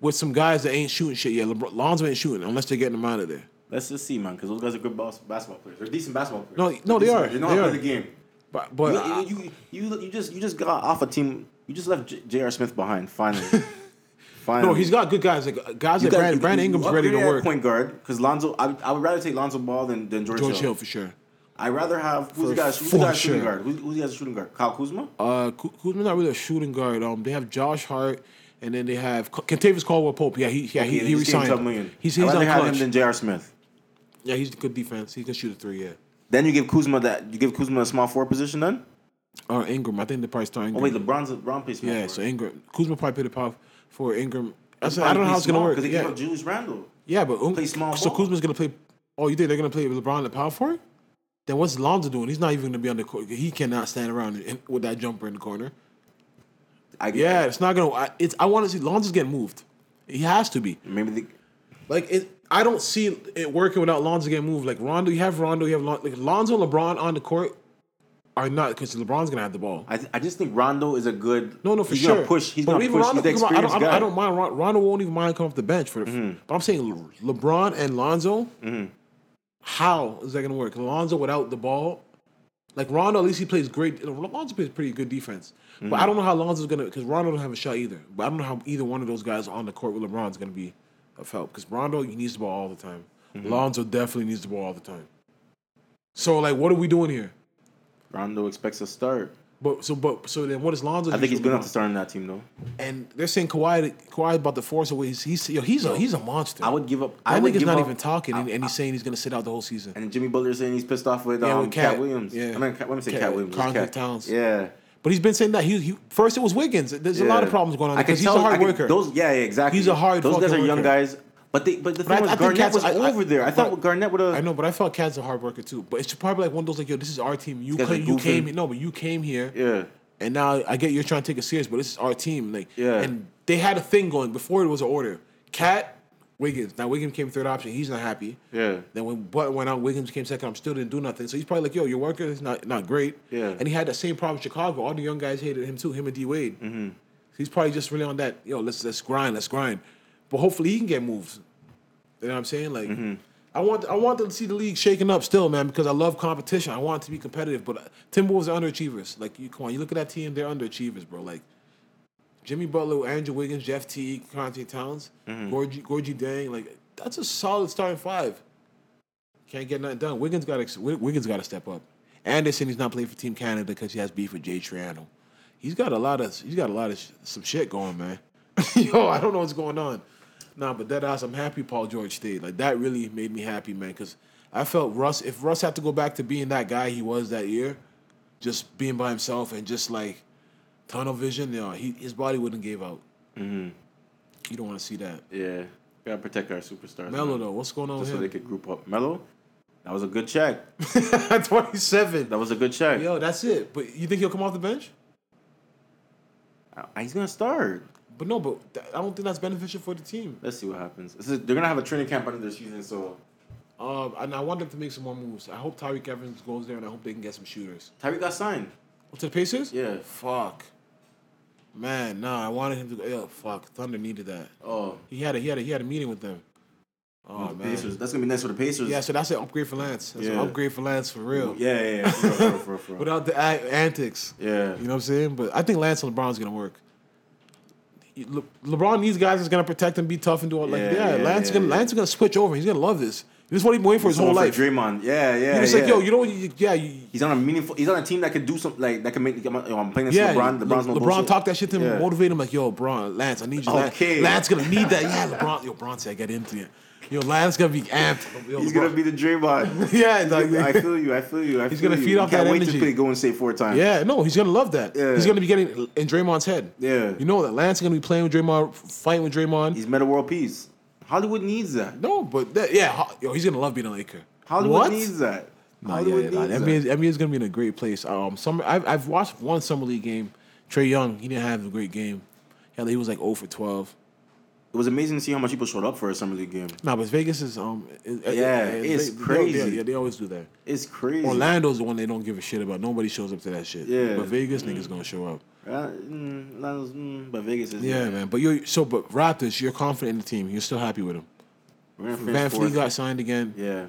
with some guys that ain't shooting shit yet. LeBron, Lonzo ain't shooting unless they're getting him out of there. Let's just see, man, because those guys are good bas- basketball players. They're decent basketball players. No, no, they Decent are. They know They how to play the game. But but You, you, you, you, you just you just got off a team. You just left J- J.R. Smith behind. Finally, finally. no, he's got good guys. Like guys You like got- Brandon, Brandon Ingram's ready to work. Point guard because Lonzo. I, would- I would rather take Lonzo Ball than, than George, George Hill. Hill for sure. I'd rather have who's the guy? Who's the for guy shooting guard? Who's, who's the guy shooting guard? Kyle Kuzma. Uh, Ku- Kuzma's not really a shooting guard. Um, they have Josh Hart, and then they have Kentavious Caldwell Pope. Yeah, he yeah he, Okay, he he's getting resigned. 12 million. He's I'd rather on have clutch. him than J.R. Smith. yeah, he's good defense. He can shoot a three. Yeah. Then you give Kuzma that. You give Kuzma a small forward position. Then. Or Ingram. I think they probably start Oh wait, LeBron's LeBron plays small yeah, forward. so Ingram. Kuzma probably played the power for Ingram. I, I don't know how it's gonna work. because they Yeah, give up Julius Randle. yeah, but um, play small so ball. Kuzma's gonna play. Oh, you think they're gonna play LeBron the power forward? Then what's Lonzo doing? He's not even gonna be on the court. He cannot stand around in, with that jumper in the corner. I Yeah, it's not gonna. I, it's. I want to see Lonzo's getting moved. He has to be. Maybe they, Like it, I don't see it working without Lonzo getting moved. Like Rondo, you have Rondo, you have Lon, like Lonzo, and LeBron on the court are not because LeBron's gonna have the ball. I, th- I just think Rondo is a good. No, no, for he's sure. Gonna push. He's But gonna push. Rondo, he's the I don't, I don't. Mind. Rondo won't even mind coming off the bench for. The, Mm-hmm. But I'm saying LeBron and Lonzo. How is that gonna work? Lonzo without the ball, like Rondo, at least he plays great. Lonzo plays pretty good defense. But Mm-hmm. I don't know how Lonzo's gonna because Rondo don't have a shot either. But I don't know how either one of those guys on the court with LeBron's gonna be of help because Rondo he needs the ball all the time. Mm-hmm. Lonzo definitely needs the ball all the time. So like, what are we doing here? Rondo expects a start. But so but so then what is Lonzo? I think he's good for enough to start in that team though. and they're saying Kawhi, Kawhi about the force away. He's he's yo, he's a he's a monster. I would give up. I nigga's give not up, even talking, and, I- and he's saying he's gonna sit out the whole season. And Jimmy Butler saying he's pissed off with, Yeah, um, with Cat, Cat. Williams. Yeah. I mean, Cat, let me say Cat- Cat Williams. Cat. Towns. Yeah. But he's been saying that he, he first it was Wiggins. There's a lot of problems going on I because he's a hard I can- worker. Those, yeah, yeah, exactly. He's a hard Those guys are fucking young guys. But they, but the But I- thing was, I Garnett was I- I- over there. I thought Garnett would have. I know, but I felt Cat's a hard worker too. But it's probably like one of those like, yo, this is our team. You came, you came, no, but you came here, Yeah. and now I get you're trying to take it serious, but this is our team. Like, Yeah. and they had a thing going before it was an order. Cat, Wiggins. Now Wiggins came third option. He's not happy. Yeah. Then when Butler went out, Wiggins came second. I'm still didn't do nothing. So he's probably like, yo, your worker is not not great. Yeah. And he had that same problem in Chicago. All the young guys hated him too. Him and D Wade. Mm-hmm. He's probably just really on that. Yo, let's let's grind, let's grind. But hopefully he can get moves. You know what I'm saying? Like, Mm-hmm. I want I want to see the league shaking up still, man, because I love competition. I want it to be competitive. But uh, Timberwolves are underachievers. Like, you come on, you look at that team, they're underachievers, bro. Like. Jimmy Butler, Andrew Wiggins, Jeff Teague, Conte Towns, Mm-hmm. Gorgie, Gorgui Dieng, like that's a solid starting five. Can't get nothing done. Wiggins got to Wiggins got to step up. Anderson, he's not playing for Team Canada because he has beef with Jay Triano. He's got a lot of he's got a lot of sh- some shit going, man. Yo, I don't know what's going on. Nah, but that ass, I'm happy Paul George stayed. Like that really made me happy, man, because I felt Russ. If Russ had to go back to being that guy he was that year, just being by himself and just like tunnel vision, you know, he, his body wouldn't give out. Mm-hmm. You don't want to see that. Yeah. Gotta protect our superstars. Melo though, what's going on Just so they could group up. Melo, that was a good check. Twenty-seven. That was a good check. Yo, that's it. But you think he'll come off the bench? Uh, He's gonna start. But no, but th- I don't think that's beneficial for the team. Let's see what happens. Is, they're gonna have a training camp under their season, so Um, and I want them to make some more moves. I hope Tyreke Evans goes there, and I hope they can get some shooters. Tyreke got signed. Oh, to the Pacers? Yeah. Fuck. Man, nah. I wanted him to go. Yeah, fuck. Thunder needed that. Oh, He had a he had a he had a meeting with them. Oh the man. Pacers. That's gonna be nice for the Pacers. Yeah, so that's an upgrade for Lance. That's Yeah. an upgrade for Lance for real. Yeah, yeah, yeah. For real, for real, for real. Without the antics. Yeah. You know what I'm saying? But I think Lance and LeBron's gonna work. Le- LeBron needs guys that's gonna protect and be tough and do all like Yeah, yeah. yeah, Lance yeah, gonna. Lance is gonna switch over. He's gonna love this. This is what he's been waiting for his whole life. Draymond. Yeah, yeah. He's yeah. like, yo, you know? You- yeah, you, He's on a meaningful. He's on a team that can do something like that can make. I'm, I'm playing this yeah. LeBron. Le- LeBron's no LeBron bullshit. talk that shit to him, Yeah. motivate him like, yo, Bron, Lance, I need you. Okay. Lance gonna need that. Yeah, LeBron, yo, Bron said, get into it. Yo, Lance gonna be amped. Yo, He's LeBron- gonna be the Draymond. yeah, like, I feel you. I feel you. I He's feel gonna you. feed off Can't that wait energy. to play Golden State four times. Yeah, no, he's gonna love that. Yeah. He's gonna be getting in Draymond's head. Yeah. You know that Lance is gonna be playing with Draymond, fighting with Draymond. He's Metta World Peace. Hollywood needs that. no, but that, yeah, yo, he's gonna love being a Laker. Hollywood what? needs that. Nah, yeah, Hollywood yeah, nah, needs NBA, is. NBA is gonna be in a great place. Um, summer, I've, I've watched one summer league game. Trae Young, he didn't have a great game. Hell, he was like 0 for 12. It was amazing to see how much people showed up for a summer league game. Nah, but Vegas is um, it- Yeah, it- it's they- crazy. They, yeah, they always do that. It's crazy. Orlando's the one they don't give a shit about. Nobody shows up to that shit. Yeah. but Vegas niggas gonna show up. Uh, mm, mm, but Vegas is. Yeah, man. But you're so, but Raptors, you're confident in the team. You're still happy with them. Van. Fleet got signed again. Yeah.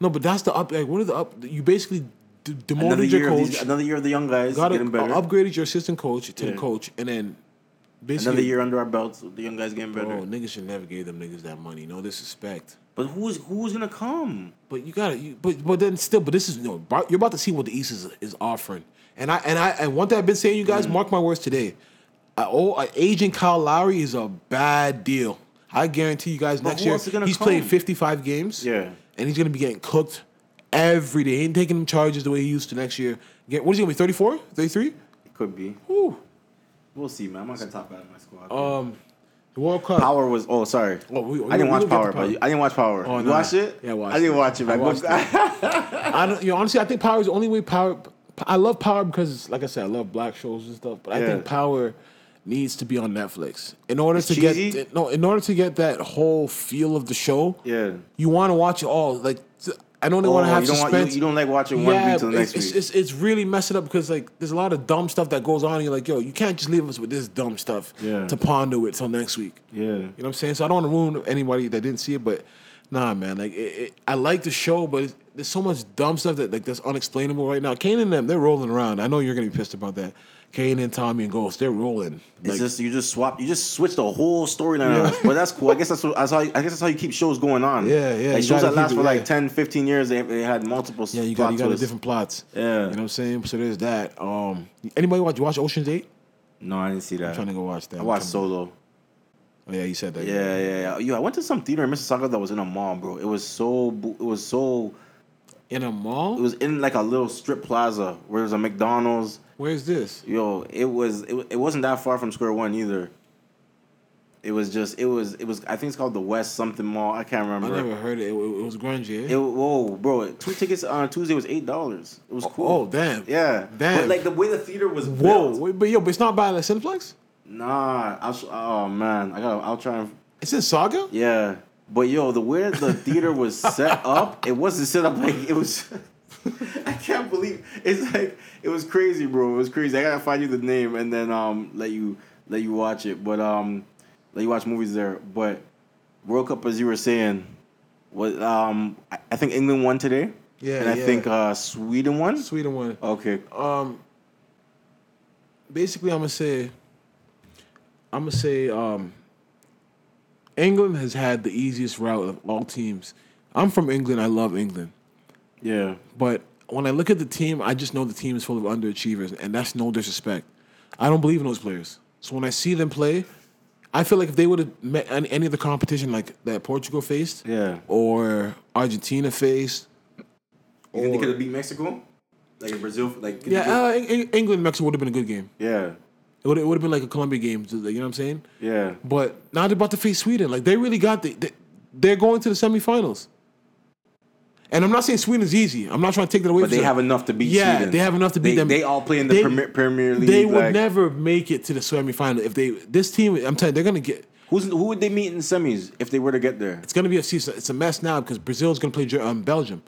No, but that's the up. Like, what are the up? You basically d- Another demoted your year, of coach. these, another year of the young guys got getting better. upgraded your assistant coach to Yeah. the coach, and then basically Another year under our belts, the young guys getting better. Bro, niggas should never give them niggas that money. No disrespect. But who's who's gonna come? But you gotta, you, but but then still, but this is no. Bar- You're about to see what the East is, is offering, and I and I and one thing I've been saying, you Mm. guys, mark my words today. Uh, oh, uh, aging Kyle Lowry is a bad deal. I guarantee you guys But next year he's playing 55 games. Yeah. and he's gonna be getting cooked every day. He ain't taking them charges the way he used to next year. Get, what is he gonna be? 34, 33? It could be. Whew. We'll see, man. I'm not gonna talk about my squad. Um, the World Cup. Power was. Oh, sorry. Oh, we- I didn't we- watch Power, Power. but I didn't watch Power. Oh, you nah. watched it? Yeah, I watched I didn't it. watch it, I man. watched I don't. You know, honestly, I think Power is the only way Power. I love Power because, like I said, I love black shows and stuff. But I think Power needs to be on Netflix in order It's to cheesy? get no. In order to get that whole feel of the show, yeah. you want to watch it all. Like I don't Oh, want to have you don't want suspense. you, you don't like watching one yeah, week till the next it's, week. it's, it's, it's really messing up because like there's a lot of dumb stuff that goes on. And you're like, yo, you can't just leave us with this dumb stuff Yeah. to ponder with till next week. yeah. You know what I'm saying? So I don't want to ruin anybody that didn't see it, but nah, man. Like it, it, I like the show, but there's so much dumb stuff that like that's unexplainable right now. Kane and them, they're rolling around. I know you're gonna be pissed about that. Kane and Tommy and Ghost, they're rolling. It's just you just swap you just switch the whole storyline Yeah. But that's cool. I guess that's, what, that's how you, I guess that's how you keep shows going on. Yeah, yeah, Like shows that last keep for it, like yeah. 10, 15 years, they, they had multiple yeah, you got you got the different plots. Yeah. you know what I'm saying. So there's that. Um, anybody watch watch Ocean's Eight? No, I didn't see that. I'm trying to go watch that. I watched Solo. Oh yeah, you said that. Yeah, yeah, yeah. Yo, I went to some theater in Mississauga that was in a mall, bro. It was so it was so In a mall? it was in like a little strip plaza where there was a McDonald's. Where's this? Yo, it was it, it wasn't that far from Square One either. It was just it was it was I think it's called the West something Mall. I can't remember. I never heard it. It, it was grungy. eh? It whoa, bro! Two tickets on Tuesday was eight dollars. It was cool. oh damn. yeah, Damn. But like the way the theater was Whoa, built. wait, but yo, but it's not by the Cineplex. Nah, I'll, oh man, I got. to I'll try and It's in Sauga. yeah. But yo, the way the theater was set up, it wasn't set up like it was. I can't believe it's like it was crazy, bro. It was crazy. I gotta find you the name and then um let you let you watch it. But um let you watch movies there. But World Cup, as you were saying, was um I, I think England won today. Yeah, and I yeah. think uh Sweden won. Sweden won. Okay. Um, basically, I'm gonna say, I'm gonna say, um, England has had the easiest route of all teams. I'm from England. I love England, Yeah. but when I look at the team, I just know the team is full of underachievers, and that's no disrespect. I don't believe in those players. So when I see them play, I feel like if they would have met any, any of the competition like that Portugal faced, Yeah. or Argentina faced, You think they Or- could have beat Mexico? Like in Brazil, like could yeah, uh, Eng- Eng- England Mexico would have been a good game. yeah, It would, it would have been like a Colombia game. You know what I'm saying? yeah. But now they're about to face Sweden. Like they really got the, they, they're going to the semifinals. And I'm not saying Sweden's easy. I'm not trying to take that away. From them. But they them. have enough to beat Yeah, Sweden. they have enough to beat They- them. they all play in the Premier- Premier League, They would like- never make it to the semifinal if they. This team, I'm telling you, they're gonna get. Who's who would they meet in the semis if they were to get there? It's gonna be a see, It's a mess now because Brazil's gonna play um, Belgium.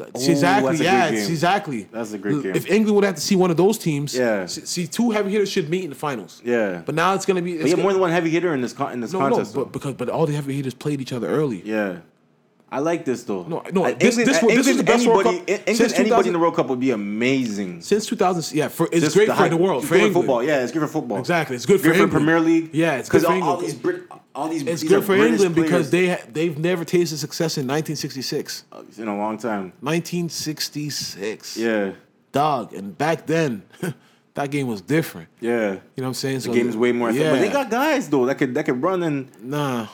Ooh, exactly. yeah, great it's game. exactly. That's a great game. If England would have to see one of those teams, Yeah. See, two heavy hitters should meet in the finals. Yeah. But now it's gonna be. But It's gonna- more than one heavy hitter in this con- in this no, contest. no, but because but all the heavy hitters played each other early. yeah, I like this though. No, no, Uh, this- England, this was- this was the best World anybody, Cup England, since anybody in the World Cup would be amazing. Since 2000, yeah, for, it's Just great the for the world, for England. football. Yeah, it's good for football. Exactly, it's good for Good for England. Premier League. Yeah, it's good for all, all England. these Brit, all these. It's these good for British England because they they've never tasted success in 1966. Uh, in a long time. 1966. Yeah, dog, and back then, that game was different. yeah. You know what I'm saying? The game is way more. Yeah, But they got guys though that could that could run and nah.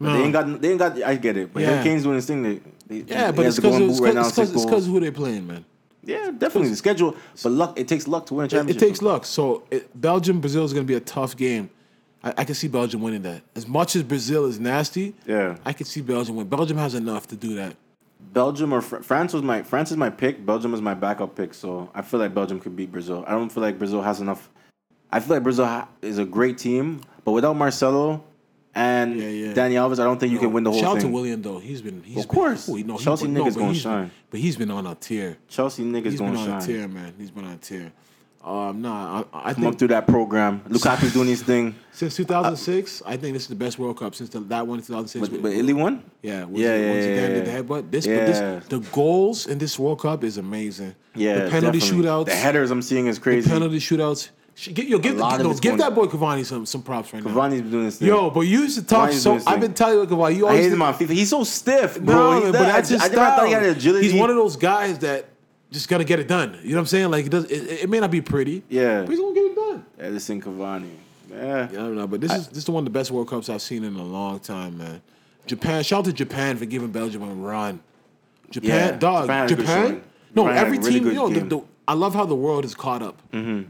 But They ain't got. They ain't got. I get it. But Yeah. Kane's doing his thing. They, they, Yeah, but it's because right it's who they playing, man. Yeah, definitely the schedule. But luck. It takes luck to win a It, championship. it takes luck. So it, Belgium, Brazil is going to be a tough game. I, I can see Belgium winning that. As much as Brazil is nasty, Yeah. I can see Belgium win. Belgium has enough to do that. Belgium or Fr- France was my France is my pick. Belgium is my backup pick. So I feel like Belgium could beat Brazil. I don't feel like Brazil has enough. I feel like Brazil ha- is a great team, but without Marcelo and Yeah, yeah. Dani Alves, I don't think you can win the whole Shout out to. Willian though. He's been. He's Of been, course. oh, no, Chelsea no, niggas but gonna he's been- shine. But he's been on a tear. Chelsea niggas He's been gonna on a shine. tear, man. He's been on a tear. Um, nah, I, I Come up think through that program. Lukaku's doing his thing. since 2006, I think this is the best World Cup since the, that one in 2006. But, but Italy won? yeah, was, Yeah, yeah, once yeah, again yeah. did the headbutt. This, Yeah. but this, the goals in this World Cup is amazing. Yeah. the penalty definitely. shootouts, The headers I'm seeing is the crazy. penalty shootouts. Give, yo, give, no, give going- that boy Cavani some some props right now. Cavani's been doing this thing. Yo, but you used to talk Cavani's so. I've thing. been telling you, Cavani, you I always hate him on FIFA. He's so stiff, bro. No, He- man, that- but that's I, his I never thought he had style. agility. He's one of those guys that just gotta get it done. You know what I'm saying? Like it does. It, it may not be pretty. Yeah. but he's gonna get it done. Edinson Cavani. Yeah. Yeah, I don't know, but this is this is one of the best World Cups I've seen in a long time, man. Japan, shout out to Japan for giving Belgium a run. Japan, Yeah, dog, Japan Japan. No, Japan every team. You know, the. The, I love how the world is caught up.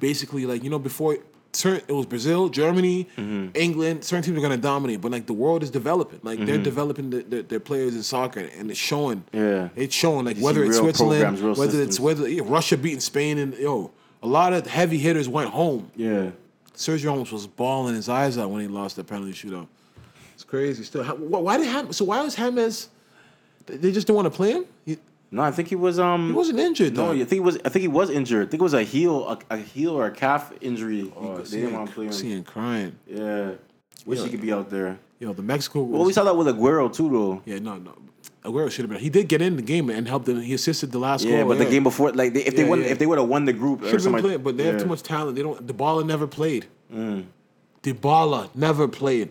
Basically, like you know, before certain, it was Brazil, Germany, Mm-hmm. England. Certain teams are gonna dominate, but like the world is developing. Like they're developing the, the, their players in soccer, and it's showing. Mm-hmm. Yeah. it's showing. Like You whether it's Switzerland, whether it's whether yeah, Russia beating Spain, and yo, a lot of heavy hitters went home. Yeah. Sergio Ramos was bawling his eyes out when he lost the penalty shootout. It's crazy. Still, why did Ham? So why was James? They just don't want to play him. He, No, I think he was um he wasn't injured No, though. I think he was. I think he was injured. I think it was a heel, a, a heel or a calf injury. Oh, they didn't want to play him. Seeing crying. Yeah, wish Yeah. he could be out there. Yo, the Mexico. Well, we saw that with Aguero too, though. yeah, no, no. Aguero should have been. He did get in the game and helped them. He assisted the last Yeah, goal. but the game before, like, they, if they won, yeah. if they would have won the group, should have been playing, but they have too much talent. They don't. Dybala never played. Mm. Dybala never played.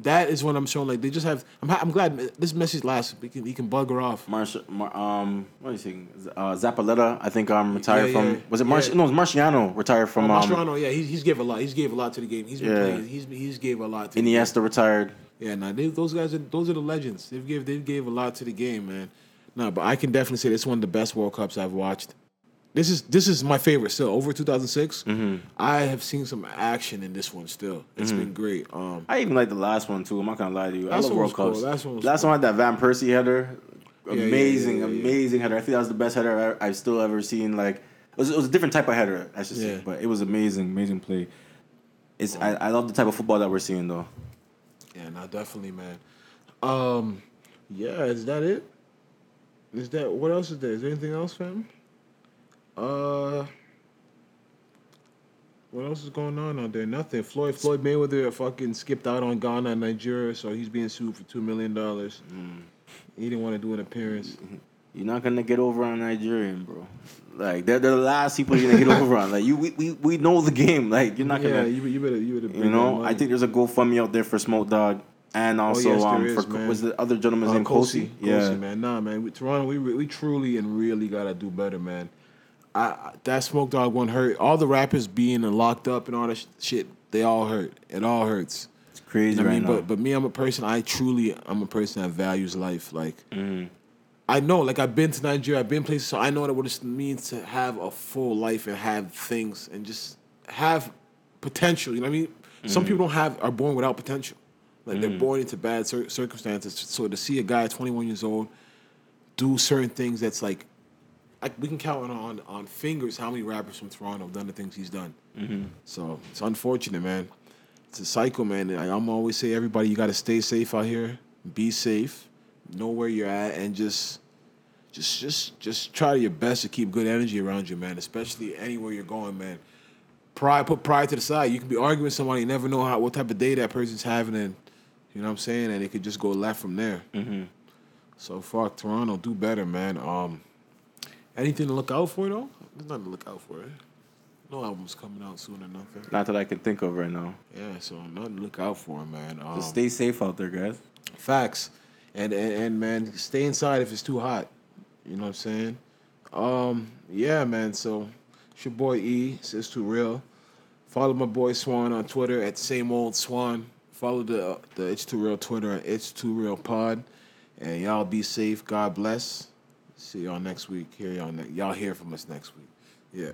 That is what I'm showing. Like they just have. I'm. ha- I'm glad this message lasts. He can. He can bugger off. Marsh, Mar, um, what are you saying? Uh, Zabaleta, I think, um, retired Yeah, from. yeah, Was it Marsh? yeah. No, it was Mascherano retired from. um, yeah, he's, he's gave a lot. He's gave a lot to the game. He's been Yeah. playing. He's he's gave a lot. to the game. Iniesta retired. Yeah, nah, they, those guys are those are the legends. They've gave they gave a lot to the game, man. No, but I can definitely say this is one of the best World Cups I've watched. This is this is my favorite still. Over 2006, Mm-hmm. I have seen some action in this one still. It's been great. Um, I even like the last one too. I'm not gonna lie to you. I love World cool. Cups. Last one last one had that Van Persie header. yeah, yeah, Amazing, yeah, yeah. amazing header. I think that was the best header I- I've still ever seen. Like it was, it was a different type of header, I should say, but it was amazing, amazing play. It's I, I love the type of football that we're seeing though. yeah, no, definitely, man. Um, yeah, is that it? Is that what else is there? Is there anything else, fam? Uh. What else is going on out there? Nothing. Floyd Floyd Mayweather fucking skipped out on Ghana and Nigeria, so he's being sued for two million dollars. He didn't want to do an appearance. You're not gonna get over on Nigerian, bro. Like they're, they're the last people you're gonna get over on. Like you, we, we, we know the game. Like you're not yeah, gonna. you, you better you better. You know, I think there's a GoFundMe out there for Smoke Dawg, and also yes, um is, for man. was the other gentleman's Uh, name Kosi? Yeah, Kosi, man. Nah, man. We, Toronto, we we truly and really gotta do better, man. I, I that Smoke Dawg one hurt. All the rappers being locked up and all that sh- shit, they all hurt. It all hurts. it's crazy I right mean, now. but but me, I'm a person. I truly, I'm a person that values life. Like, Mm-hmm. I know, like I've been to Nigeria, I've been places, so I know what it means to have a full life and have things and just have potential. You know what I mean? Mm-hmm. Some people don't have are born without potential. Like they're born into bad cir- circumstances. So to see a guy at 21 years old do certain things, that's like, I, we can count on on fingers how many rappers from Toronto have done the things he's done. So it's unfortunate, man. It's a cycle, man. I, I'm always say everybody, you got to stay safe out here. Be safe. Know where you're at, and just, just, just, just try your best to keep good energy around you, man. Especially anywhere you're going, man. Pride, put pride to the side. You can be arguing with somebody, you never know how what type of day that person's having, and you know what I'm saying, and it could just go left from there. So fuck Toronto, do better, man. Um, anything to look out for though? There's nothing to look out for. No albums coming out soon or nothing. Not that I can think of right now. Yeah, so nothing to look out for, man. Um, Just stay safe out there, guys. facts, and, and and man, stay inside if it's too hot. You know what I'm saying? Um, yeah, man. So it's your boy E. Says too real. Follow my boy Swan on Twitter at same old Swan. Follow the the It's Too Real Twitter at It's Too Real Pod. And y'all be safe. God bless. See y'all next week. Hear y'all ne- y'all hear from us next week. Yeah.